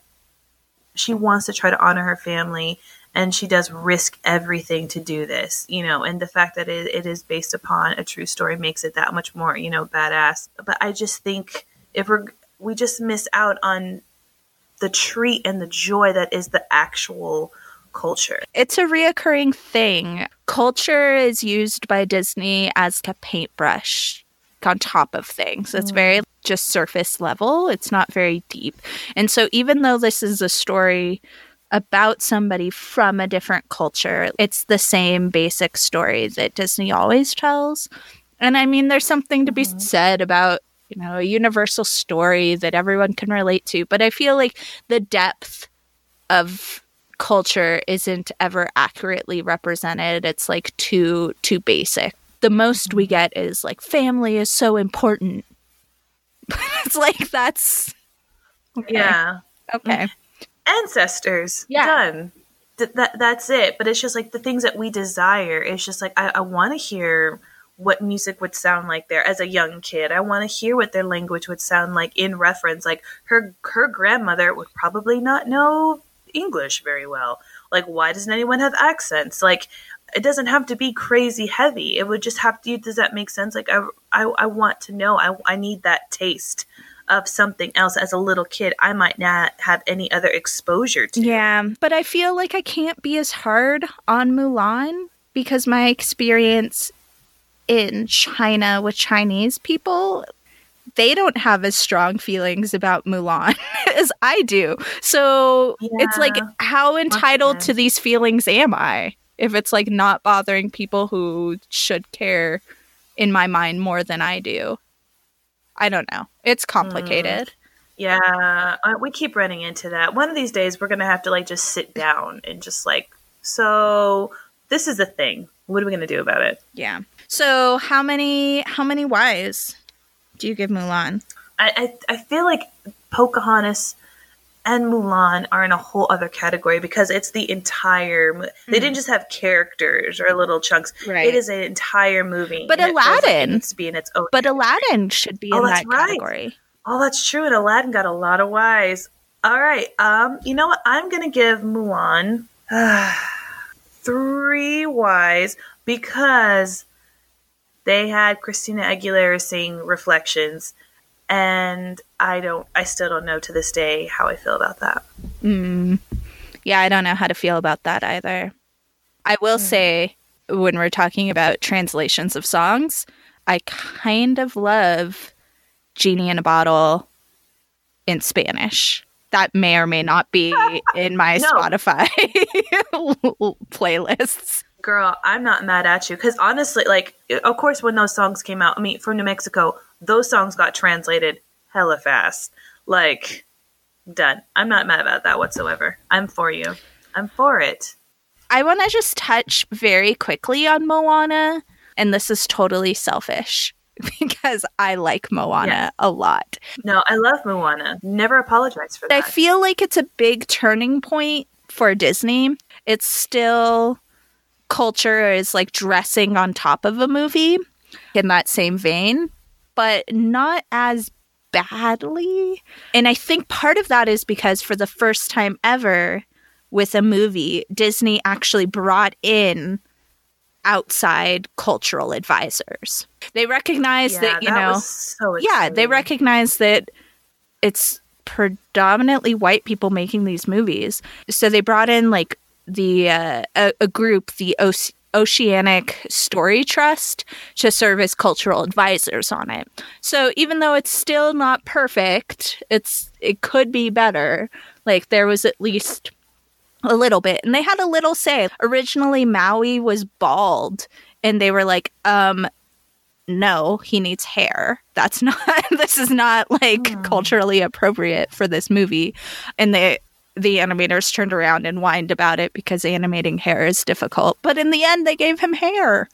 she wants to try to honor her family, and she does risk everything to do this. You know, and the fact that it, it is based upon a true story makes it that much more you know badass. But I just think if we're we just miss out on the treat and the joy that is the actual culture. It's a reoccurring thing. Culture is used by Disney as a paintbrush on top of things. It's mm. very just surface level. It's not very deep. And so even though this is a story about somebody from a different culture, it's the same basic story that Disney always tells. And I mean there's something to be mm-hmm. said about you know, a universal story that everyone can relate to, but I feel like the depth of culture isn't ever accurately represented. It's like too too basic. The most we mm-hmm. get is like family is so important. [laughs] it's like that's okay. Yeah. Okay. Mm-hmm. ancestors Yeah. done Th- that that's it but it's just like the things that we desire it's just like i, I want to hear what music would sound like there as a young kid. I want to hear what their language would sound like in reference like her her grandmother would probably not know english very well. Like why doesn't anyone have accents? Like it doesn't have to be crazy heavy. It would just have to does that make sense? Like i i, I want to know. I, I need that taste of something else. As a little kid I might not have any other exposure to. Yeah, but I feel like I can't be as hard on Mulan because my experience in China with Chinese people, they don't have as strong feelings about Mulan [laughs] as I do. So it's like, how entitled to these feelings am I if it's like not bothering people who should care in my mind more than I do? I don't know. It's complicated. Yeah, uh, we keep running into that. One of these days, we're gonna have to like just sit down and just like, so this is the thing. What are we gonna do about it? Yeah. So how many how many Ys do you give Mulan? I I, I feel like Pocahontas and Mulan are in a whole other category because it's the entire. Mo- They didn't just have characters or little chunks. Right. It is an entire movie. But it Aladdin- needs to be in its own. But Aladdin should be Oh, in that right. category. Oh, that's true. And Aladdin got a lot of whys. All right. Um, you know what? I'm gonna give Mulan [sighs] three whys because they had Christina Aguilera sing Reflections, and I don't. I still don't know to this day how I feel about that. Mm. Yeah, I don't know how to feel about that either. I will say, when we're talking about translations of songs, I kind of love Genie in a Bottle in Spanish. That may or may not be [laughs] in my No. Spotify [laughs] playlists. Girl, I'm not mad at you because honestly, like, of course, when those songs came out, I mean, from New Mexico, those songs got translated hella fast. Like, done. I'm not mad about that whatsoever. I'm for you. I'm for it. I want to just touch very quickly on Moana, and this is totally selfish [laughs] because I like Moana a lot. No, I love Moana. Never apologize for that. I feel like it's a big turning point for Disney. It's still culture is like dressing on top of a movie in that same vein, but not as badly. And I think part of that is because for the first time ever with a movie, Disney actually brought in outside cultural advisors. They recognize yeah, that, you that know, so yeah, they recognize that it's predominantly white people making these movies. So they brought in like the uh, a, a group, the Oce- Oceanic Story Trust, to serve as cultural advisors on it. So even though it's still not perfect, it's it could be better. Like there was at least a little bit, and they had a little say. Originally, Maui was bald, and they were like, um, no, he needs hair. That's [laughs] not, this is not like culturally appropriate for this movie. And they, the animators turned around and whined about it because animating hair is difficult. But in the end, they gave him hair.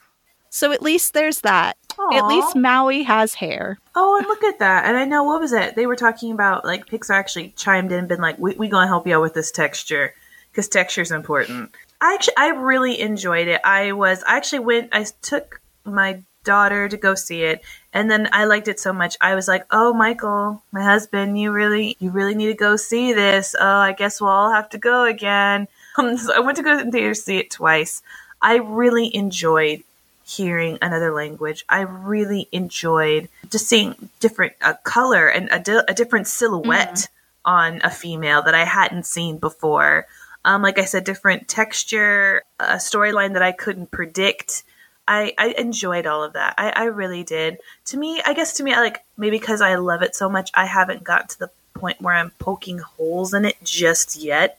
So at least there's that. At least Maui has hair. Oh, and look at that. And I know, what was it? They were talking about, like, Pixar actually chimed in and been like, we, we going to help you out with this texture because texture is important. I actually, I really enjoyed it. I was, I actually went, I took my daughter to go see it. And then I liked it so much. I was like, "Oh, Michael, my husband, you really, you really need to go see this. Oh, I guess we'll all have to go again." [laughs] Um, so I went to go to the theater to see it twice. I really enjoyed hearing another language. I really enjoyed just seeing different uh, color and a, di- a different silhouette on a female that I hadn't seen before. Um, like I said, different texture, a storyline that I couldn't predict. I, I enjoyed all of that. I, I really did. To me, I guess to me, I like maybe because I love it so much, I haven't got to the point where I'm poking holes in it just yet.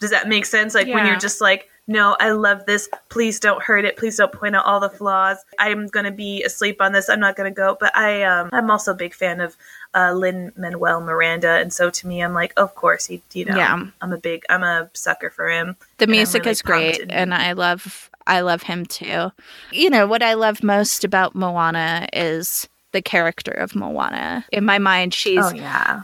Does that make sense? Like when you're just like, no, I love this. Please don't hurt it. Please don't point out all the flaws. I'm gonna be asleep on this. I'm not gonna go. But I, um, I'm also a big fan of uh, Lin Manuel Miranda, and so to me, I'm like, of course he, you know, Yeah. I'm a big, I'm a sucker for him. The music really is great, and I love I love him too. You know what I love most about Moana is the character of Moana. In my mind, she's oh yeah,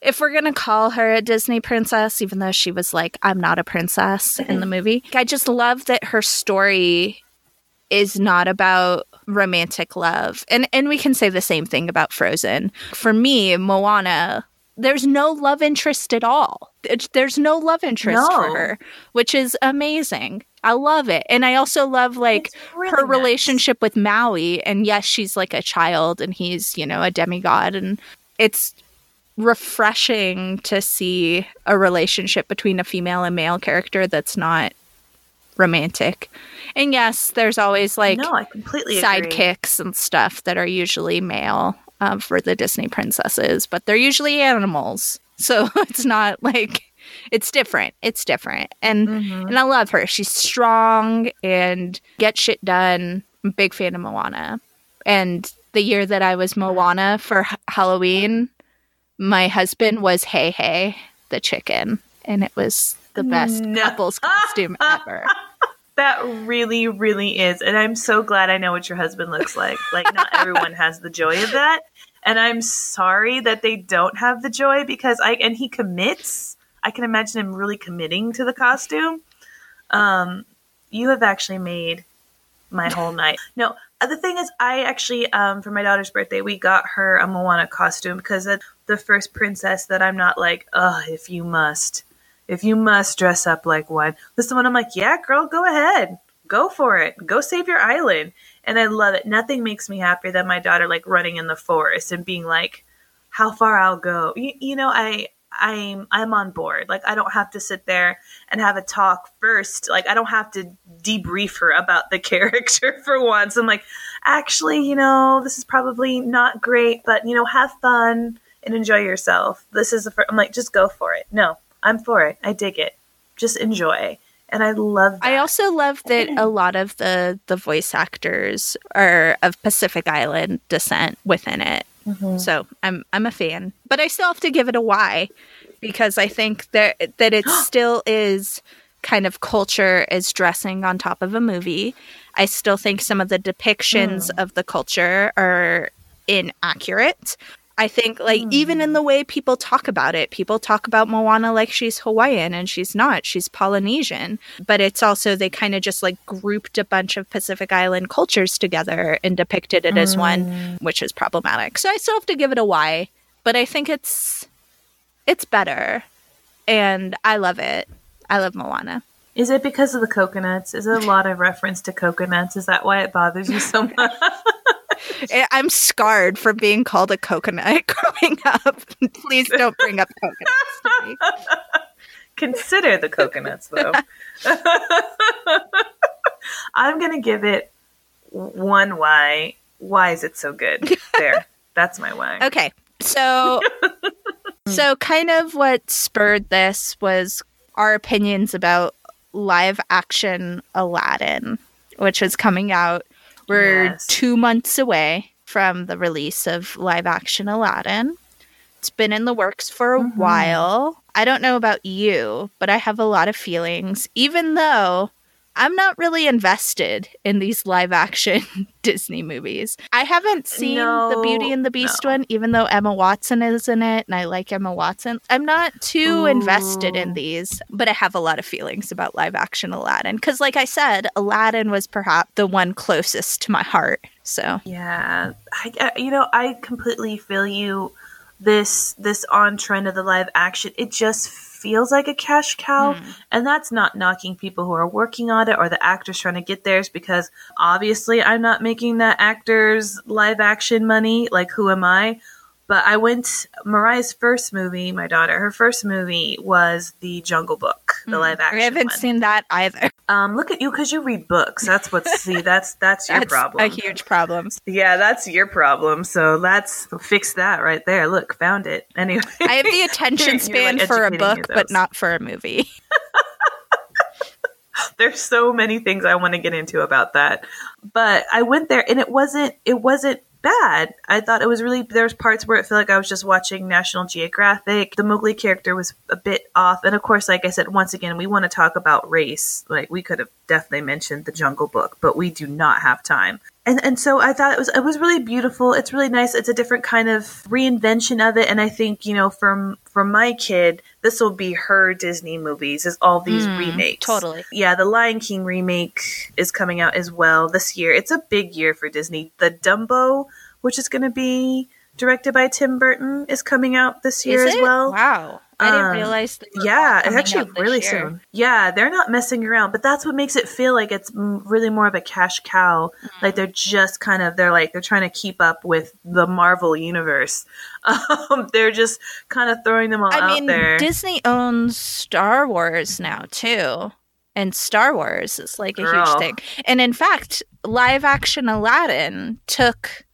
if we're gonna call her a Disney princess, even though she was like, I'm not a princess in the movie, I just love that her story is not about romantic love. And and we can say the same thing about Frozen. For me, Moana, there's no love interest at all. It- There's no love interest for her, which is amazing. I love it. And I also love like really her nice. relationship with Maui. And yes, she's like a child and he's, you know, a demigod. And it's refreshing to see a relationship between a female and male character that's not romantic. And yes, there's always like no, I completely agree. sidekicks and stuff that are usually male um, for the Disney princesses, but they're usually animals. So [laughs] it's not like it's different. It's different. And Mhm. and I love her. She's strong and gets shit done. I'm a big fan of Moana. And the year that I was Moana for H- Halloween, my husband was Heihei, the chicken. And it was the best No. couple's costume [laughs] ever. That really, really is. And I'm so glad I know what your husband looks like. Like, not [laughs] everyone has the joy of that. And I'm sorry that they don't have the joy because I, and he commits. I can imagine him really committing to the costume. Um, you have actually made my [laughs] whole night. No, the thing is, I actually, um, for my daughter's birthday, we got her a Moana costume because the first princess that I'm not like, oh, if you must, if you must dress up like one. One I'm like, yeah, girl, go ahead, go for it, go save your island. And I love it. Nothing makes me happier than my daughter like running in the forest and being like, how far I'll go. You, you know, I I'm I'm on board. Like I don't have to sit there and have a talk first. Like I don't have to debrief her about the [laughs] character for once. I'm like, actually, you know, this is probably not great, but you know, have fun and enjoy yourself. This is the first, I'm like, just go for it. No, I'm for it. I dig it. Just enjoy. And I love that. I also love that a lot of the the voice actors are of Pacific Island descent within it. Mm-hmm. So I'm I'm a fan, but I still have to give it a why because I think that that it [gasps] still is kind of culture is dressing on top of a movie. I still think some of the depictions mm. of the culture are inaccurate. I think like mm. even in the way people talk about it, people talk about Moana like she's Hawaiian and she's not. She's Polynesian. But it's also they kind of just like grouped a bunch of Pacific Island cultures together and depicted it mm. as one, mm. which is problematic. So I still have to give it a Y, but I think it's it's better. And I love it. I love Moana. Is it because of the coconuts? Is it a lot of reference to coconuts? Is that why it bothers you so [laughs] much? [laughs] Eh, I'm scarred from being called a coconut [laughs] growing up. Please don't bring up coconuts. To me. [laughs] Consider the coconuts, though. [laughs] I'm going to give it one why. Why is it so good? There. That's my why. Okay. So, so kind of what spurred this was our opinions about live action Aladdin, which is coming out we're yes. two months away from the release of live action Aladdin. It's been in the works for a mm-hmm. while. I don't know about you, but I have a lot of feelings, even though I'm not really invested in these live action [laughs] Disney movies. I haven't seen no, the Beauty and the Beast no. one, even though Emma Watson is in it and I like Emma Watson. I'm not too Ooh. invested in these, but I have a lot of feelings about live action Aladdin. Because, like I said, Aladdin was perhaps the one closest to my heart. So, yeah, I, you know, I completely feel you. This this on trend of the live action, it just feels like a cash cow. Mm. And that's not knocking people who are working on it or the actors trying to get theirs because obviously I'm not making that actor's live action money. Like, who am I? But I went Mariah's first movie, my daughter, her first movie was The Jungle Book, the mm. live action. I haven't one. seen that either. Um, look at you because you read books. That's what's see. [laughs] That's that's your that's problem. A huge problem. Yeah, that's your problem. So let's fix that right there. Look, found it. Anyway, I have the [laughs] attention span like for a book, but not for a movie. [laughs] There's so many things I want to get into about that. But I went there and it wasn't it wasn't bad. I thought it was really there's parts where it felt like I was just watching National Geographic. The Mowgli character was a bit off, and of course, like I said, once again, we want to talk about race. Like we could have definitely mentioned the Jungle Book, but we do not have time and and so I thought it was it was really beautiful. It's really nice. It's a different kind of reinvention of it, and I think you know from from my kid, this will be her Disney movies. Is all these mm, remakes totally? Yeah, the Lion King remake is coming out as well this year. It's a big year for Disney. The Dumbo, which is going to be directed by Tim Burton, is coming out this year as well. Wow. I didn't um, realize. yeah, it's actually really year. soon. Yeah, they're not messing around, but that's what makes it feel like it's really more of a cash cow. Mm. Like they're just kind of they're like they're trying to keep up with the Marvel universe. [laughs] Um, they're just kind of throwing them all I out mean, there. Disney owns Star Wars now too. And Star Wars is like a Girl. huge thing. And in fact, live action Aladdin took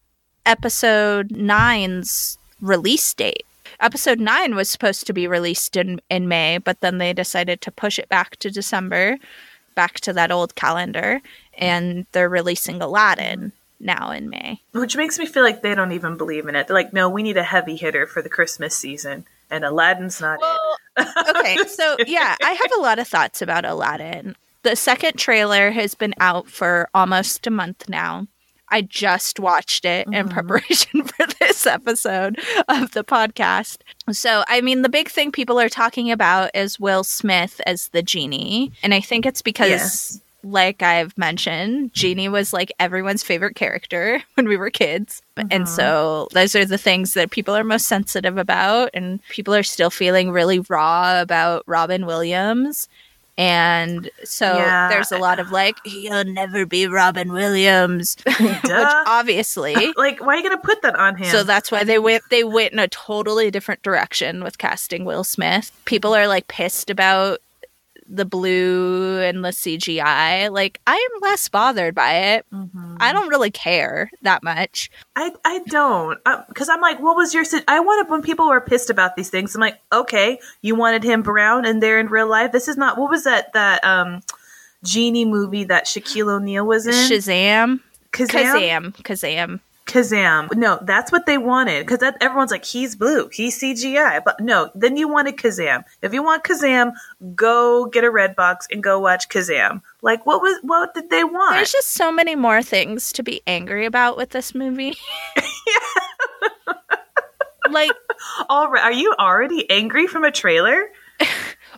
episode nine's release date episode 9 was supposed to be released in, in May, but then they decided to push it back to December, back to that old calendar, and they're releasing Aladdin now in May. Which makes me feel like they don't even believe in it. They're like, no, we need a heavy hitter for the Christmas season, and Aladdin's not well, it. [laughs] okay, so yeah, I have a lot of thoughts about Aladdin. The second trailer has been out for almost a month now. I just watched it mm-hmm. in preparation [laughs] for this episode of the podcast. So, I mean, the big thing people are talking about is Will Smith as the genie. And I think it's because. Yes. Like I've mentioned, Genie was like everyone's favorite character [laughs] when we were kids. And so those are the things that people are most sensitive about. And people are still feeling really raw about Robin Williams. And so Yeah. there's a lot of like, he'll never be Robin Williams, [laughs] which obviously. [laughs] like, why are you gonna put that on him? So that's why they went they went in a totally different direction with casting Will Smith. People are like pissed about the blue and the CGI. Like I am less bothered by it. Mhm. I don't really care that much. I I don't because I'm like, what was your? si- I wanted when people were pissed about these things. I'm like, okay, you wanted him brown, and they're in real life. This is not. What was that? That um, genie movie that Shaquille O'Neal was in. Shazam. Kazam. Kazam. Kazam. Kazaam. No, that's what they wanted because everyone's like, he's blue, he's CGI. But no, then you wanted Kazaam. If you want Kazaam, go get a red box and go watch Kazaam. Like, what was what did they want? There's just so many more things to be angry about with this movie. [laughs] like All right, are you already angry from a trailer?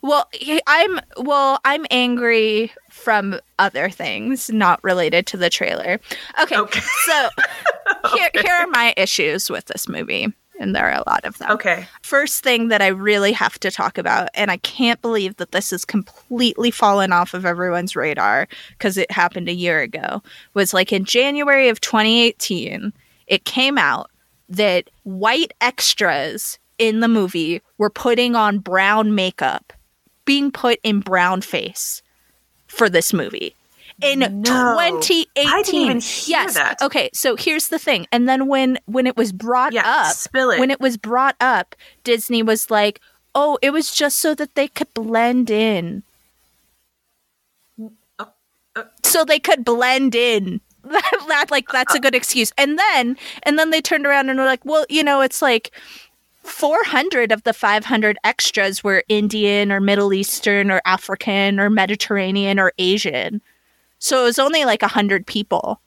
Well, I'm well, I'm angry from other things not related to the trailer. Okay. Okay. So [laughs] [laughs] here here are my issues with this movie, and there are a lot of them. Okay. First thing that I really have to talk about, and I can't believe that this has completely fallen off of everyone's radar because it happened a year ago, was like in January of 2018, it came out that white extras in the movie were putting on brown makeup, being put in brown face for this movie. In No. 2018. I didn't even hear yes. that. Okay, so here's the thing. And then when when it was brought Yeah, up, spill it. when it was brought up, Disney was like, "Oh, it was just so that they could blend in." uh, So they could blend in. [laughs] That, that like that's a good excuse. And then and then they turned around and were like, "Well, you know, it's like 400 of the 500 extras were Indian or Middle Eastern or African or Mediterranean or Asian." So it was only like 100 people.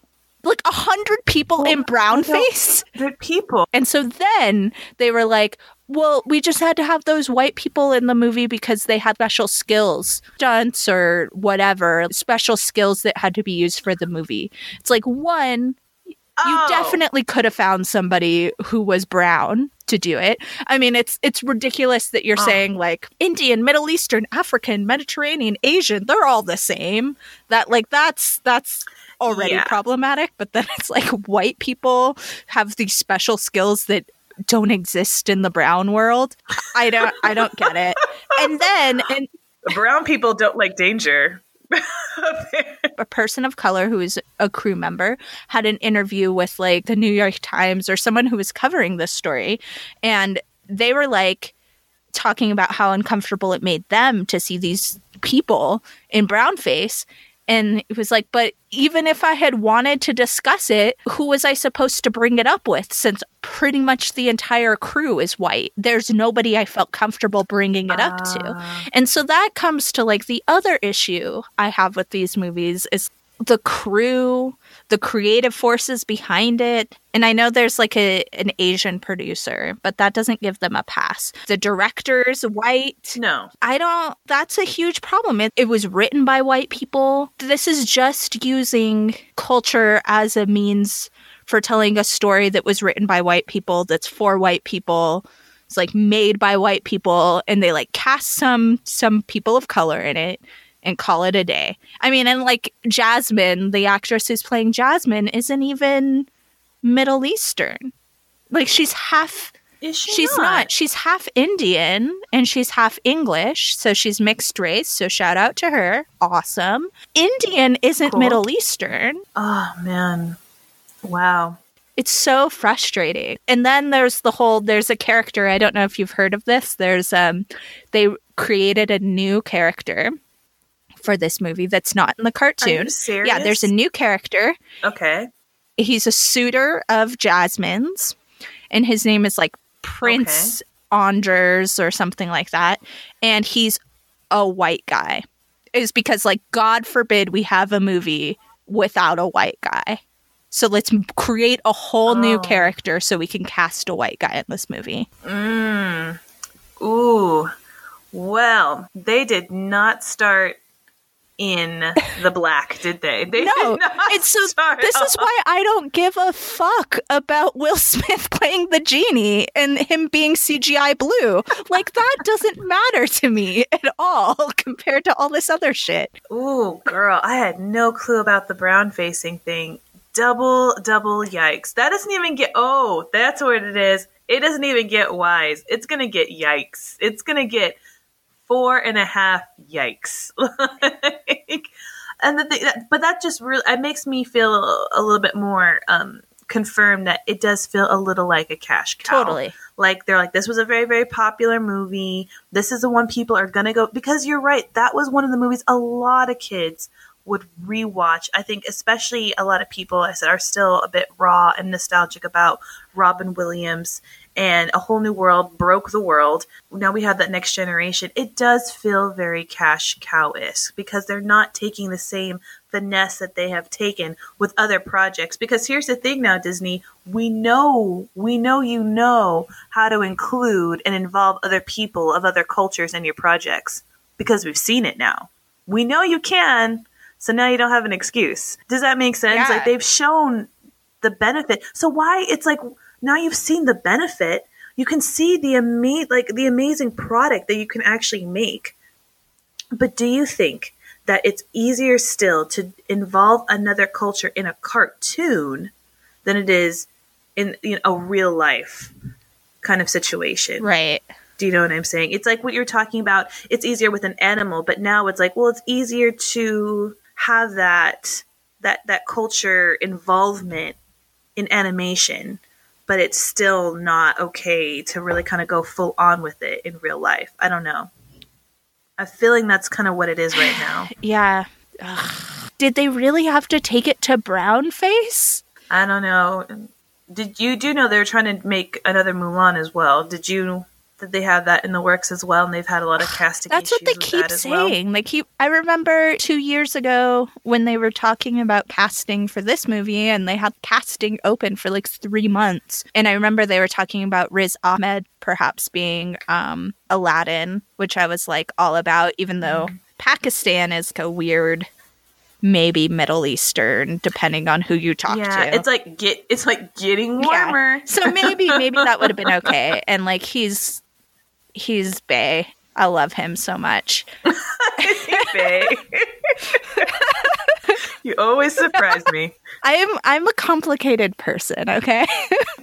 Like 100 people in brown I face? They're people. And so then they were like, well, we just had to have those white people in the movie because they had special skills, stunts or whatever, special skills that had to be used for the movie. It's like, one, you Oh. definitely could have found somebody who was brown to do it. I mean, it's it's ridiculous that you're Oh. saying like Indian, Middle Eastern, African, Mediterranean, Asian, they're all the same. That like that's that's already Yeah. problematic, but then it's like white people have these special skills that don't exist in the brown world. I don't I don't get it. And then and [laughs] Brown people don't like danger. [laughs] a person of color who is a crew member had an interview with like the New York Times or someone who was covering this story and they were like talking about how uncomfortable it made them to see these people in brown face and it was like but even if I had wanted to discuss it who was I supposed to bring it up with since pretty much the entire crew is white there's nobody I felt comfortable bringing it up to Ah. and so that comes to like the other issue I have with these movies is the crew, the creative forces behind it. And I know there's like a an Asian producer, but that doesn't give them a pass. The director's white. No. I don't that's a huge problem. It, it was written by white people. This is just using culture as a means for telling a story that was written by white people that's for white people it's like made by white people and they like cast some some people of color in it and call it a day i mean and like jasmine the actress who's playing jasmine isn't even middle eastern like she's half Is she she's not. she's half indian and she's half english so she's mixed race so shout out to her awesome indian isn't Cool. middle eastern Oh man. Wow. it's so frustrating. And then there's the whole there's a character, I don't know if you've heard of this. There's um they created a new character for this movie that's not in the cartoon. Yeah, there's a new character. Okay. He's a suitor of Jasmine's and his name is like Prince Anders or something like that. And he's a white guy. Is because like God forbid we have a movie without a white guy So let's create a whole new Oh. character so we can cast a white guy in this movie. Mm. Ooh. Well, they did not start in the black, did they? [laughs] They No, did not it's so. This is why I don't give a fuck about Will [laughs] Smith playing the genie and him being CGI blue. Like that [laughs] doesn't matter to me at all compared to all this other shit. Ooh, girl, I had no clue about the brown facing thing. Double, double yikes. That doesn't even get. Oh, that's what it is. It doesn't even get wise. It's gonna get yikes. It's gonna get four and a half yikes. [laughs] like, and the thing, that, but that just really it makes me feel a little bit more um, confirmed that it does feel a little like a cash cow. Totally. Like they're like, this was a very, very popular movie. This is the one people are gonna go because you're right. That was one of the movies a lot of kids would rewatch. I think especially a lot of people I said are still a bit raw and nostalgic about Robin Williams and A Whole New World broke the world. Now we have that next generation. It does feel very cash cow-esque because they're not taking the same finesse that they have taken with other projects. Because here's the thing now, Disney, we know, we know you know how to include and involve other people of other cultures in your projects because we've seen it now. We know you can, so now you don't have an excuse. Does that make sense? Yeah. Like they've shown the benefit. So why it's like now you've seen the benefit, you can see the ama- like the amazing product that you can actually make. But do you think that it's easier still to involve another culture in a cartoon than it is in you know, a real life kind of situation? Right. Do you know what I'm saying? It's like what you're talking about. It's easier with an animal, but now it's like, well, it's easier to have that that that culture involvement in animation, but it's still not okay to really kind of go full on with it in real life. I don't know. I'm feeling that's kind of what it is right now. [sighs] Yeah. Ugh. Did they really have to take it to brown face? I don't know. Did you do know they're trying to make another Mulan as well? Did you did they have that in the works as well? And they've had a lot of [sighs] casting. That's what they keep that as well? saying. They keep. I remember two years ago when they were talking about casting for this movie, and they had casting open for like three months. And I remember they were talking about Riz Ahmed perhaps being um, Aladdin, which I was like all about, even though Mm-hmm. Pakistan is a weird, maybe Middle Eastern, depending on who you talk yeah, to. it's like get it's like getting Yeah. warmer. so maybe maybe that would have been [laughs] okay. And like he's he's Bay. I love him so much. Faye. [laughs] you always surprise me. I'm I'm a complicated person, okay? [laughs]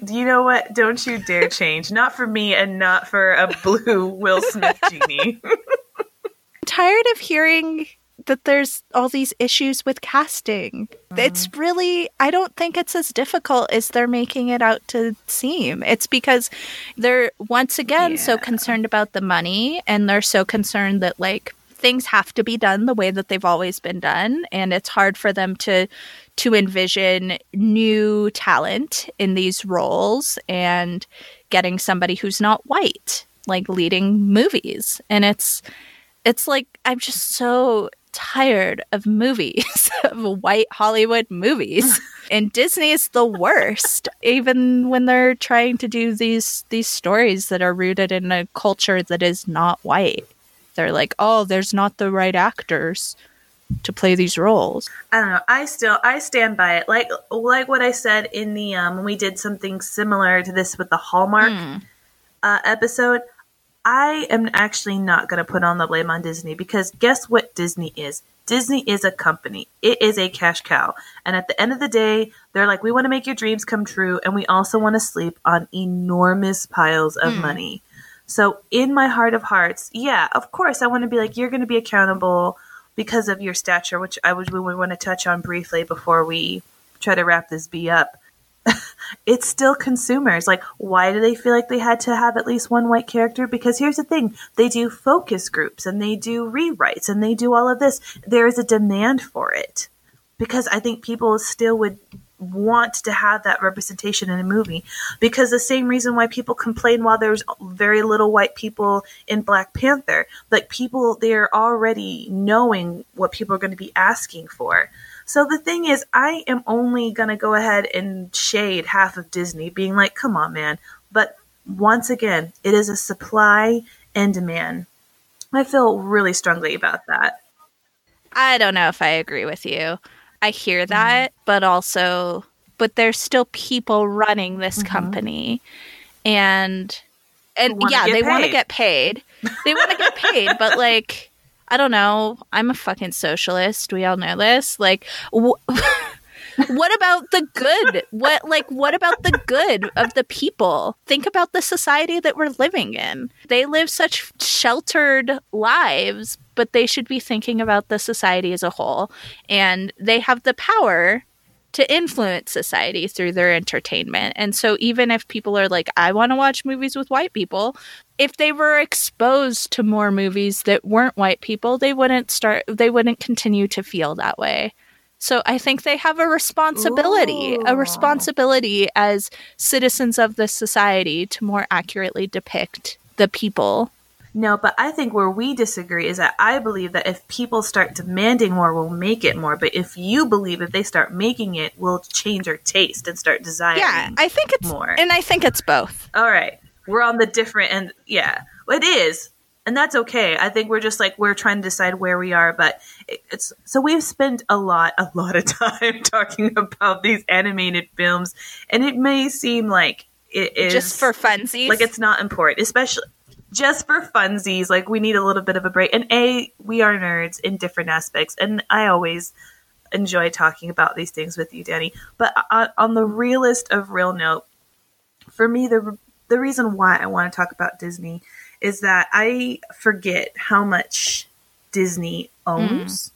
You know what? Don't you dare change. Not for me and not for a blue Will Smith genie. [laughs] I'm tired of hearing that there's all these issues with casting. Mm-hmm. It's really I don't think it's as difficult as they're making it out to seem. It's because they're once again so concerned about the money and they're so concerned that like things have to be done the way that they've always been done and it's hard for them to to envision new talent in these roles and getting somebody who's not white like leading movies and it's it's like I'm just so tired of movies, [laughs] of white Hollywood movies. [laughs] and Disney is the worst, even when they're trying to do these these stories that are rooted in a culture that is not white. They're like, "Oh, there's not the right actors to play these roles." I don't know. I still I stand by it. Like like what I said in the um when we did something similar to this with the Hallmark Hmm. uh, episode. I am actually not going to put on the blame on Disney because guess what Disney is? Disney is a company. It is a cash cow. And at the end of the day, they're like, we want to make your dreams come true. And we also want to sleep on enormous piles of hmm. money. So, in my heart of hearts, yeah, of course, I want to be like, you're going to be accountable because of your stature, which I would we would want to touch on briefly before we try to wrap this B up. [laughs] it's still consumers. Like, why do they feel like they had to have at least one white character? Because here's the thing they do focus groups and they do rewrites and they do all of this. There is a demand for it. Because I think people still would want to have that representation in a movie. Because the same reason why people complain while there's very little white people in Black Panther, like people, they're already knowing what people are going to be asking for. So the thing is, I am only going to go ahead and shade half of Disney, being like, come on, man. But once again, it is a supply and demand. I feel really strongly about that. I don't know if I agree with you. I hear mm-hmm. that, mm-hmm. but also, but there's still people running this mm-hmm. company, and and yeah, they want to get paid. They want to get paid, but like, I don't know. I'm a fucking socialist. We all know this. Like. Wh- [laughs] what about the good? What like what about the good of the people? Think about the society that we're living in. They live such sheltered lives, but they should be thinking about the society as a whole and they have the power to influence society through their entertainment. And so even if people are like I want to watch movies with white people, if they were exposed to more movies that weren't white people, they wouldn't start they wouldn't continue to feel that way. So I think they have a responsibility, Ooh. a responsibility as citizens of this society to more accurately depict the people. No, but I think where we disagree is that I believe that if people start demanding more, we'll make it more. But if you believe if they start making it, we'll change our taste and start desiring. Yeah, I think it's more, and I think it's both. All right, we're on the different end. Yeah, it is and that's okay. I think we're just like we're trying to decide where we are, but it's so we've spent a lot, a lot of [laughs] time talking about these animated films, and it may seem like it is just for funsies, like it's not important, especially just for funsies. Like we need a little bit of a break. And a, we are nerds in different aspects, and I always enjoy talking about these things with you, Danny. But on, on the realest of real note, for me, the the reason why I want to talk about Disney is that I forget how much Disney owns. Mm.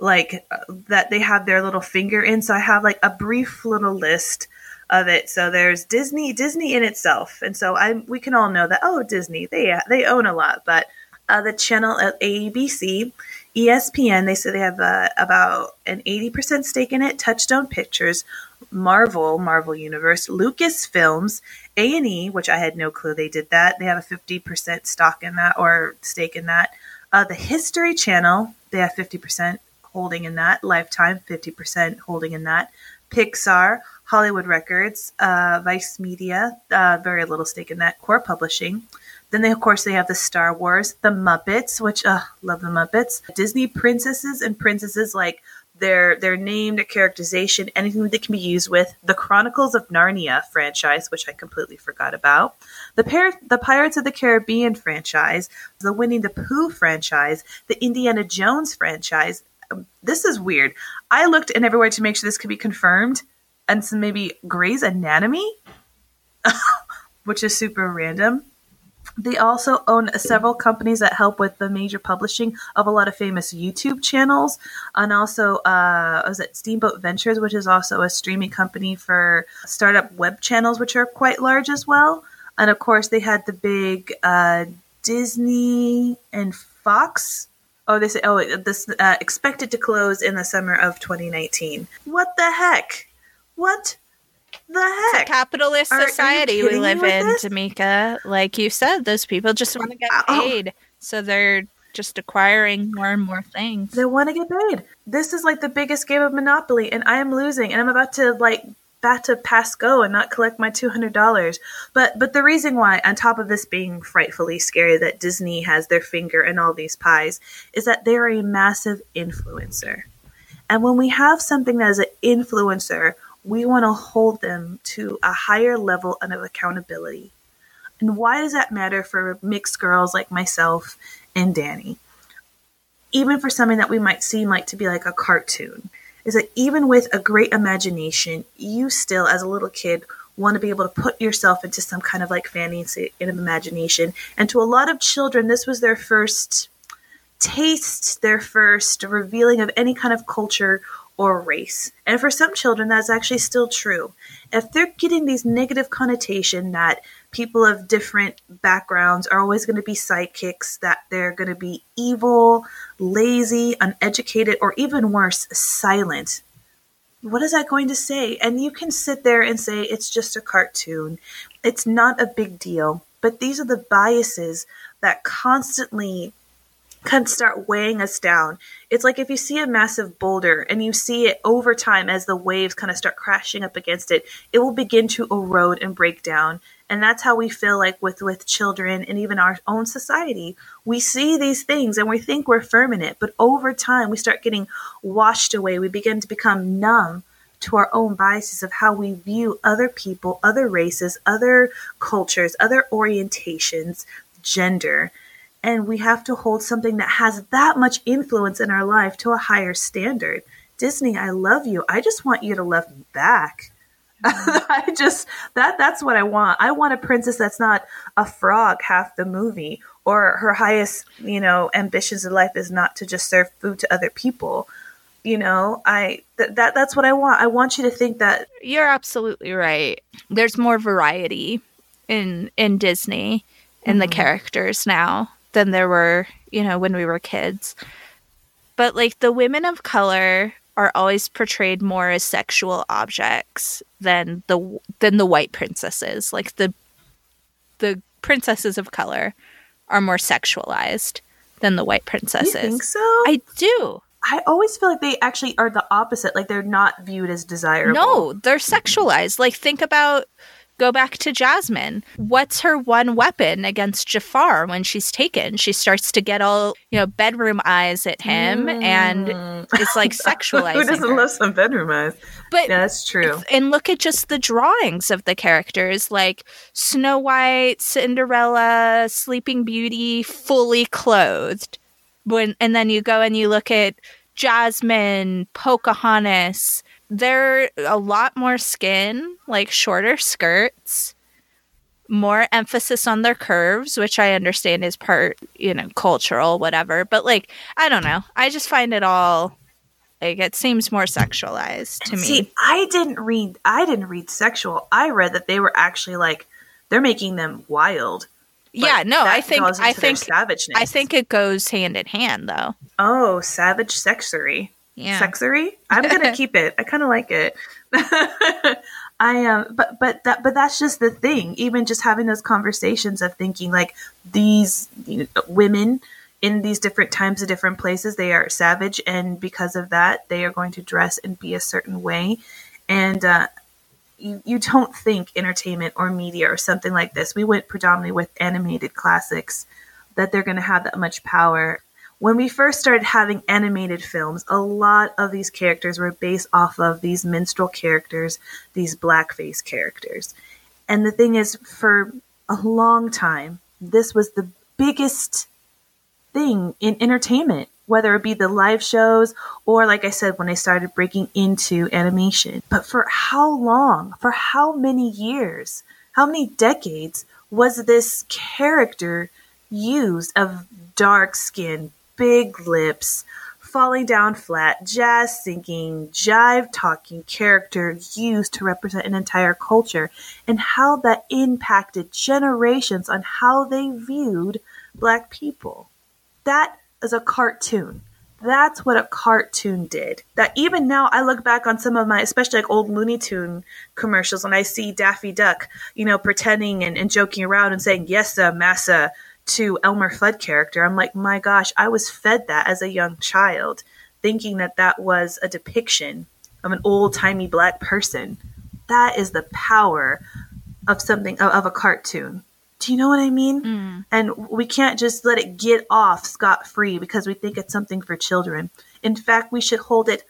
Like uh, that they have their little finger in. So I have like a brief little list of it. So there's Disney, Disney in itself, and so I we can all know that oh Disney they they own a lot, but uh, the channel at ABC, ESPN they say they have uh, about an eighty percent stake in it. Touchstone Pictures, Marvel, Marvel Universe, Lucasfilms, A and E, which I had no clue they did that. They have a fifty percent stock in that or stake in that. Uh, the History Channel, they have fifty percent holding in that. Lifetime, fifty percent holding in that. Pixar, Hollywood Records, uh, Vice Media, uh, very little stake in that. Core Publishing. Then they, of course, they have the Star Wars, the Muppets, which uh, love the Muppets, Disney princesses and princesses like their their name, their characterization, anything that can be used with the Chronicles of Narnia franchise, which I completely forgot about, the Par- the Pirates of the Caribbean franchise, the Winnie the Pooh franchise, the Indiana Jones franchise. Um, this is weird. I looked in everywhere to make sure this could be confirmed, and some maybe Grey's Anatomy, [laughs] which is super random. They also own several companies that help with the major publishing of a lot of famous YouTube channels, and also uh, was it Steamboat Ventures, which is also a streaming company for startup web channels, which are quite large as well. And of course, they had the big uh, Disney and Fox. Oh, they say oh this uh, expected to close in the summer of 2019. What the heck? What the heck? capitalist are, society are we live in, this? Tamika. Like you said, those people just want to get [laughs] paid. Oh. So they're just acquiring more and more things. They want to get paid. This is like the biggest game of Monopoly, and I am losing, and I'm about to like about to pass go and not collect my two hundred dollars. But but the reason why, on top of this being frightfully scary that Disney has their finger in all these pies, is that they're a massive influencer. And when we have something that is an influencer we want to hold them to a higher level of accountability. And why does that matter for mixed girls like myself and Danny? Even for something that we might seem like to be like a cartoon, is that even with a great imagination, you still, as a little kid, want to be able to put yourself into some kind of like fantasy in imagination. And to a lot of children, this was their first taste, their first revealing of any kind of culture or race. And for some children, that's actually still true. If they're getting these negative connotation that people of different backgrounds are always going to be sidekicks, that they're going to be evil, lazy, uneducated, or even worse, silent. What is that going to say? And you can sit there and say it's just a cartoon. It's not a big deal. But these are the biases that constantly of start weighing us down. It's like if you see a massive boulder and you see it over time as the waves kind of start crashing up against it, it will begin to erode and break down. And that's how we feel like with with children and even our own society. We see these things and we think we're firm in it, but over time we start getting washed away. We begin to become numb to our own biases of how we view other people, other races, other cultures, other orientations, gender and we have to hold something that has that much influence in our life to a higher standard. Disney, I love you. I just want you to love me back. [laughs] I just that that's what I want. I want a princess that's not a frog half the movie or her highest, you know, ambitions in life is not to just serve food to other people. You know, I th- that that's what I want. I want you to think that You're absolutely right. There's more variety in in Disney in mm-hmm. the characters now than there were, you know, when we were kids. But like the women of color are always portrayed more as sexual objects than the than the white princesses. Like the the princesses of color are more sexualized than the white princesses. You think so? I do. I always feel like they actually are the opposite. Like they're not viewed as desirable. No, they're sexualized. Like think about go back to Jasmine. What's her one weapon against Jafar when she's taken? She starts to get all, you know, bedroom eyes at him mm. and it's like sexualizing. [laughs] Who doesn't her. love some bedroom eyes? But yeah, that's true. And look at just the drawings of the characters like Snow White, Cinderella, Sleeping Beauty, fully clothed. When and then you go and you look at Jasmine, Pocahontas, they're a lot more skin, like shorter skirts, more emphasis on their curves, which I understand is part, you know, cultural, whatever. But like, I don't know. I just find it all like it seems more sexualized to me. See, I didn't read I didn't read sexual. I read that they were actually like they're making them wild. Yeah, no, I think I think savageness. I think it goes hand in hand though. Oh, savage sexery yeah. sexery. I'm gonna [laughs] keep it. I kind of like it. [laughs] I am, um, but but that but that's just the thing. Even just having those conversations of thinking like these you know, women in these different times of different places, they are savage, and because of that, they are going to dress and be a certain way. And uh, you you don't think entertainment or media or something like this. We went predominantly with animated classics that they're going to have that much power when we first started having animated films, a lot of these characters were based off of these minstrel characters, these blackface characters. And the thing is, for a long time, this was the biggest thing in entertainment, whether it be the live shows or, like I said, when I started breaking into animation. But for how long, for how many years, how many decades was this character used of dark skin, big lips, falling down flat, jazz singing, jive talking character used to represent an entire culture, and how that impacted generations on how they viewed black people. That is a cartoon. That's what a cartoon did. That even now I look back on some of my, especially like old Looney Tune commercials, and I see Daffy Duck, you know, pretending and, and joking around and saying, Yes, sir, massa, to Elmer Fudd character, I'm like, my gosh, I was fed that as a young child, thinking that that was a depiction of an old timey black person. That is the power of something of, of, a cartoon. Do you know what I mean? Mm. And we can't just let it get off scot free because we think it's something for children. In fact, we should hold it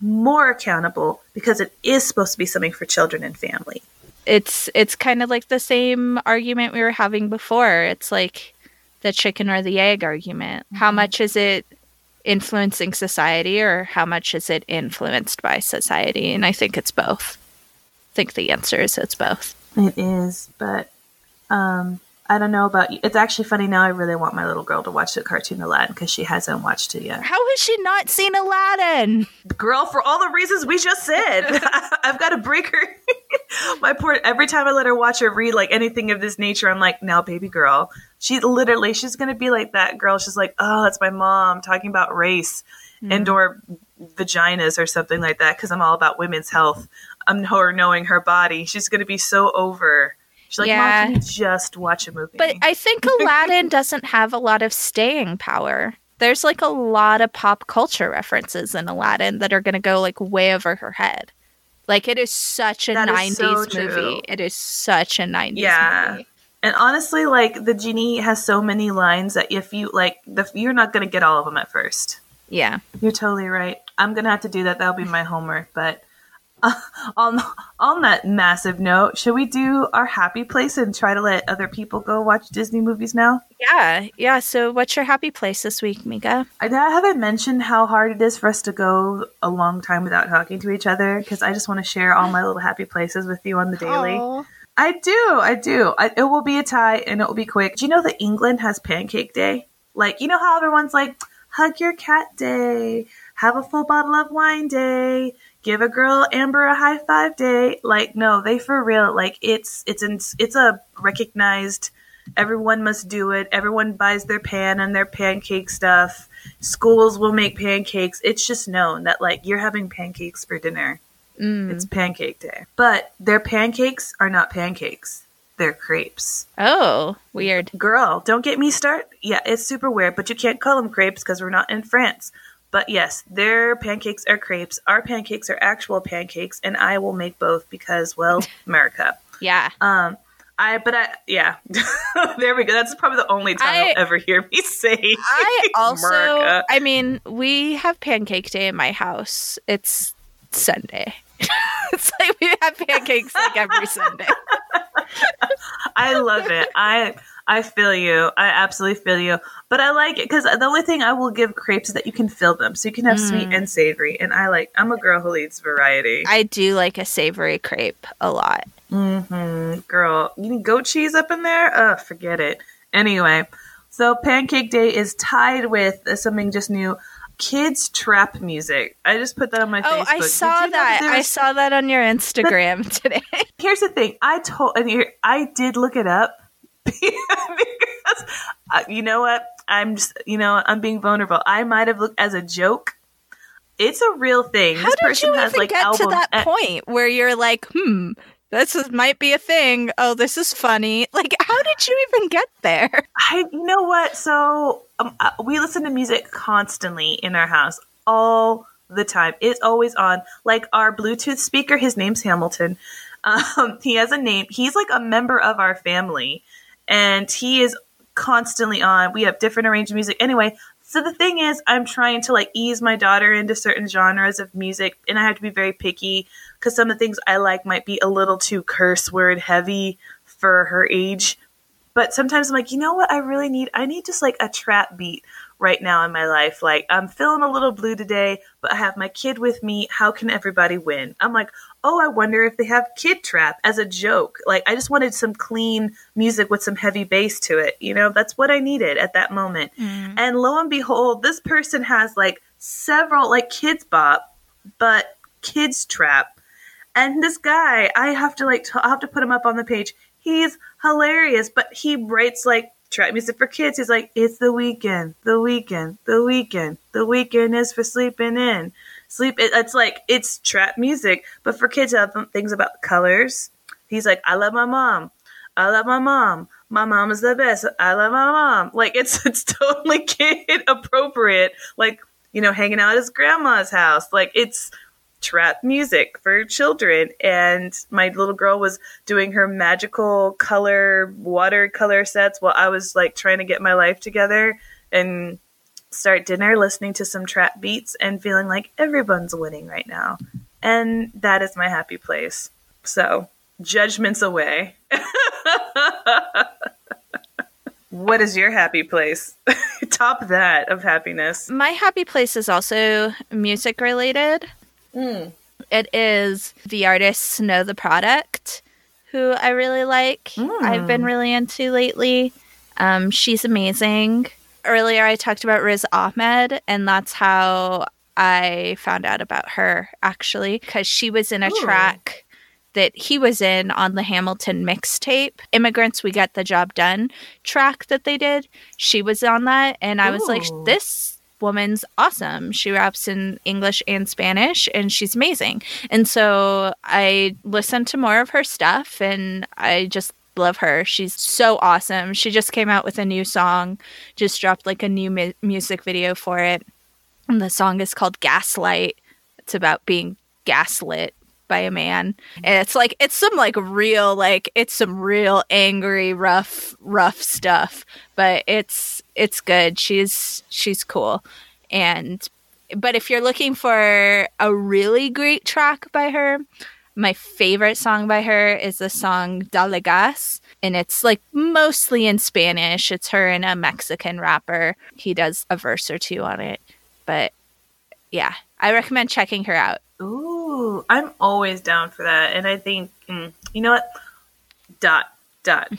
more accountable because it is supposed to be something for children and family. It's it's kind of like the same argument we were having before. It's like the chicken or the egg argument. Mm-hmm. How much is it influencing society or how much is it influenced by society? And I think it's both. I think the answer is it's both. It is, but um, I don't know about you. It's actually funny now. I really want my little girl to watch the cartoon Aladdin because she hasn't watched it yet. How has she not seen Aladdin? Girl, for all the reasons we just said, [laughs] I've got to break her. [laughs] my poor. Every time I let her watch or read like anything of this nature, I'm like, now, baby girl. She literally, she's gonna be like that girl. She's like, oh, it's my mom talking about race mm. and or vaginas or something like that because I'm all about women's health. I'm her knowing her body. She's gonna be so over She's like, yeah. Mom, can you just watch a movie? But I think [laughs] Aladdin doesn't have a lot of staying power. there's like a lot of pop culture references in Aladdin that are going to go like way over her head. Like it is such a That is 90s so true. movie. It is such a 90s Yeah. movie. And honestly, like the genie has so many lines that if you like, the, you're not going to get all of them at first. Yeah. You're totally right. I'm gonna have to do that. That'll be my homework. But uh, [laughs] on on that massive note, should we do our happy place and try to let other people go watch Disney movies now? Yeah. Yeah. So what's your happy place this week, Mika? I I haven't mentioned how hard it is for us to go a long time without talking to each other because I just want to share all my little happy places with you on the daily. Aw. I do, I do. I, it will be a tie and it will be quick. Do you know that England has Pancake Day? Like, you know how everyone's like, hug your cat day, have a full bottle of wine day, give a girl Amber a high five day. Like, no, they for real. Like, it's it's in, it's a recognized. Everyone must do it. Everyone buys their pan and their pancake stuff. Schools will make pancakes. It's just known that like you're having pancakes for dinner. Mm. It's pancake day. But their pancakes are not pancakes. They're crepes. Oh, weird. Girl, don't get me started. Yeah, it's super weird, but you can't call them crepes because we're not in France. But yes, their pancakes are crepes. Our pancakes are actual pancakes, and I will make both because, well, [laughs] America. Yeah. Um, I but I yeah, [laughs] there we go. That's probably the only time I- you'll ever hear me say. I [laughs] also, America. I mean, we have pancake day in my house. It's Sunday. it's like we have pancakes like every Sunday. I love it. I I feel you. I absolutely feel you. But I like it because the only thing I will give crepes is that you can fill them, so you can have sweet Mm. and savory. And I like. I'm a girl who eats variety. I do like a savory crepe a lot. hmm Girl, you need goat cheese up in there? Ugh, forget it. Anyway, so Pancake Day is tied with something just new. Kids trap music. I just put that on my Facebook. Oh, Facebook. I saw know that. I saw that on your Instagram [laughs] today. here's the thing i told and i did look it up [laughs] because uh, you know what i'm just you know i'm being vulnerable i might have looked as a joke it's a real thing How this did person you has even like get to that and- point where you're like, hmm, this is, might be a thing. Oh, this is funny. [laughs] Like, how did you even get there? [laughs] I, you know what? So um, uh, we listen to music constantly in our house, all the time. It's always on. Like our Bluetooth speaker, his name's Hamilton. Um, he has a name. He's like a member of our family, and he is constantly on. We have different arranged music. Anyway, so the thing is, I'm trying to like ease my daughter into certain genres of music, and I have to be very picky because some of the things I like might be a little too curse word heavy for her age but sometimes I'm like, you know what? I really need, I need just like a trap beat right now in my life. Like, I'm feeling a little blue today, but I have my kid with me. How can everybody win? I'm like, oh, I wonder if they have kid trap as a joke. Like, I just wanted some clean music with some heavy bass to it. You know, that's what I needed at that moment. Mm-hmm. And lo and behold, this person has like several, like kids bop, but kids trap. And this guy, I have to like, t- I have to put him up on the page. He's hilarious, but he writes like trap music for kids. He's like, it's the weekend, the weekend, the weekend, the weekend is for sleeping in. Sleep. It, it's like it's trap music, but for kids, have things about colors. He's like, I love my mom. I love my mom. My mom is the best. I love my mom. Like it's [laughs] it's totally [laughs] kid appropriate. Like you know, hanging out at his grandma's house. Like it's trap music for children and my little girl was doing her magical color watercolor sets while I was like trying to get my life together and start dinner listening to some trap beats and feeling like everyone's winning right now. And that is my happy place. So, judgments away. [laughs] what is your happy place? [laughs] Top that of happiness. My happy place is also music related. Mm. It is the artist Snow Tha Product, who I really like. I've been really into lately. Um, she's amazing. Earlier, I talked about Riz Ahmed, and that's how I found out about her actually, because she was in a Ooh. track that he was in on the Hamilton mixtape, Immigrants We Get the Job Done track that they did. She was on that, and I was like, this woman's awesome. She raps in English and Spanish, and she's amazing. And so I listened to more of her stuff, and I just love her. She's so awesome. She just came out with a new song, just dropped like a new mu- music video for it. And the song is called Gaslight. It's about being gaslit by a man. And it's like it's some like real like it's some real angry rough rough stuff, but it's it's good. She's she's cool. And but if you're looking for a really great track by her, my favorite song by her is the song Dalegas, and it's like mostly in Spanish. It's her and a Mexican rapper. He does a verse or two on it. But yeah, I recommend checking her out. Ooh, I'm always down for that. And I think, mm, you know what? Dot, dot.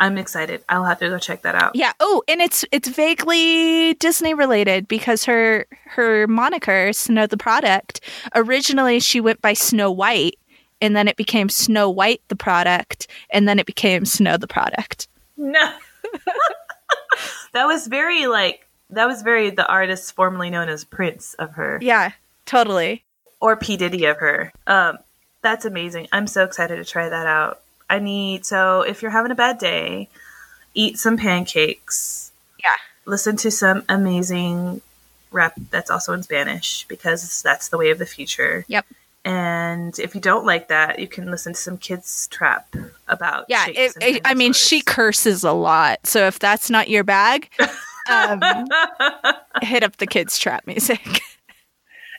I'm excited. I'll have to go check that out. Yeah. Oh, and it's it's vaguely Disney related because her her moniker Snow Tha Product originally she went by Snow White and then it became Snow White the product and then it became Snow Tha Product. No. [laughs] that was very like that was very the artist formerly known as Prince of her. Yeah, totally. Or P Diddy of her. Um, that's amazing. I'm so excited to try that out. I need so if you're having a bad day, eat some pancakes. Yeah. Listen to some amazing rap that's also in Spanish because that's the way of the future. Yep. And if you don't like that, you can listen to some kids trap about. Yeah, it, it, I mean, she curses a lot. So if that's not your bag, [laughs] um, hit up the kids trap music. [laughs]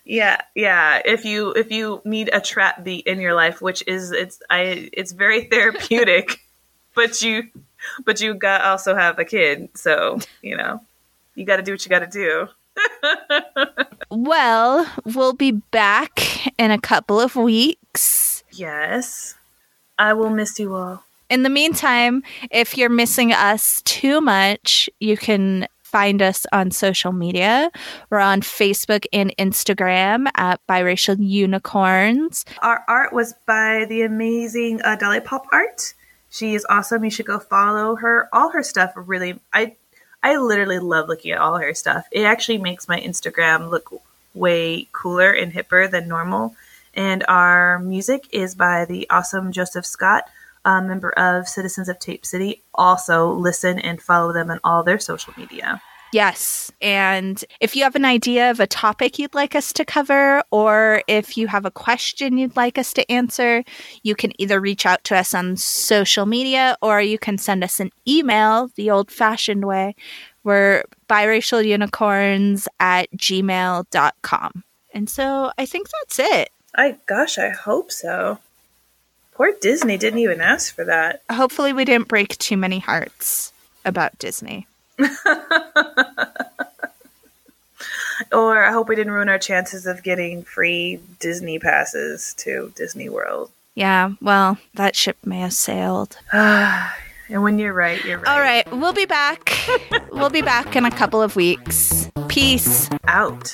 Yeah, yeah. If you if you need a trap beat in your life, which is it's I it's very [laughs] therapeutic, but you but you got also have a kid, so you know you got to do what you got to do. [laughs] well, we'll be back in a couple of weeks. Yes, I will miss you all. In the meantime, if you're missing us too much, you can find us on social media. We're on Facebook and Instagram at Biracial Unicorns. Our art was by the amazing uh, Dolly Pop Art. She is awesome. You should go follow her. All her stuff really, I, I literally love looking at all her stuff. It actually makes my Instagram look way cooler and hipper than normal. And our music is by the awesome Joseph Scott a member of Citizens of Tape City, also listen and follow them on all their social media. Yes. And if you have an idea of a topic you'd like us to cover, or if you have a question you'd like us to answer, you can either reach out to us on social media or you can send us an email the old fashioned way. We're biracialunicorns at gmail.com. And so I think that's it. I gosh, I hope so. Poor Disney didn't even ask for that. Hopefully, we didn't break too many hearts about Disney. [laughs] or I hope we didn't ruin our chances of getting free Disney passes to Disney World. Yeah, well, that ship may have sailed. [sighs] and when you're right, you're right. All right, we'll be back. [laughs] we'll be back in a couple of weeks. Peace out.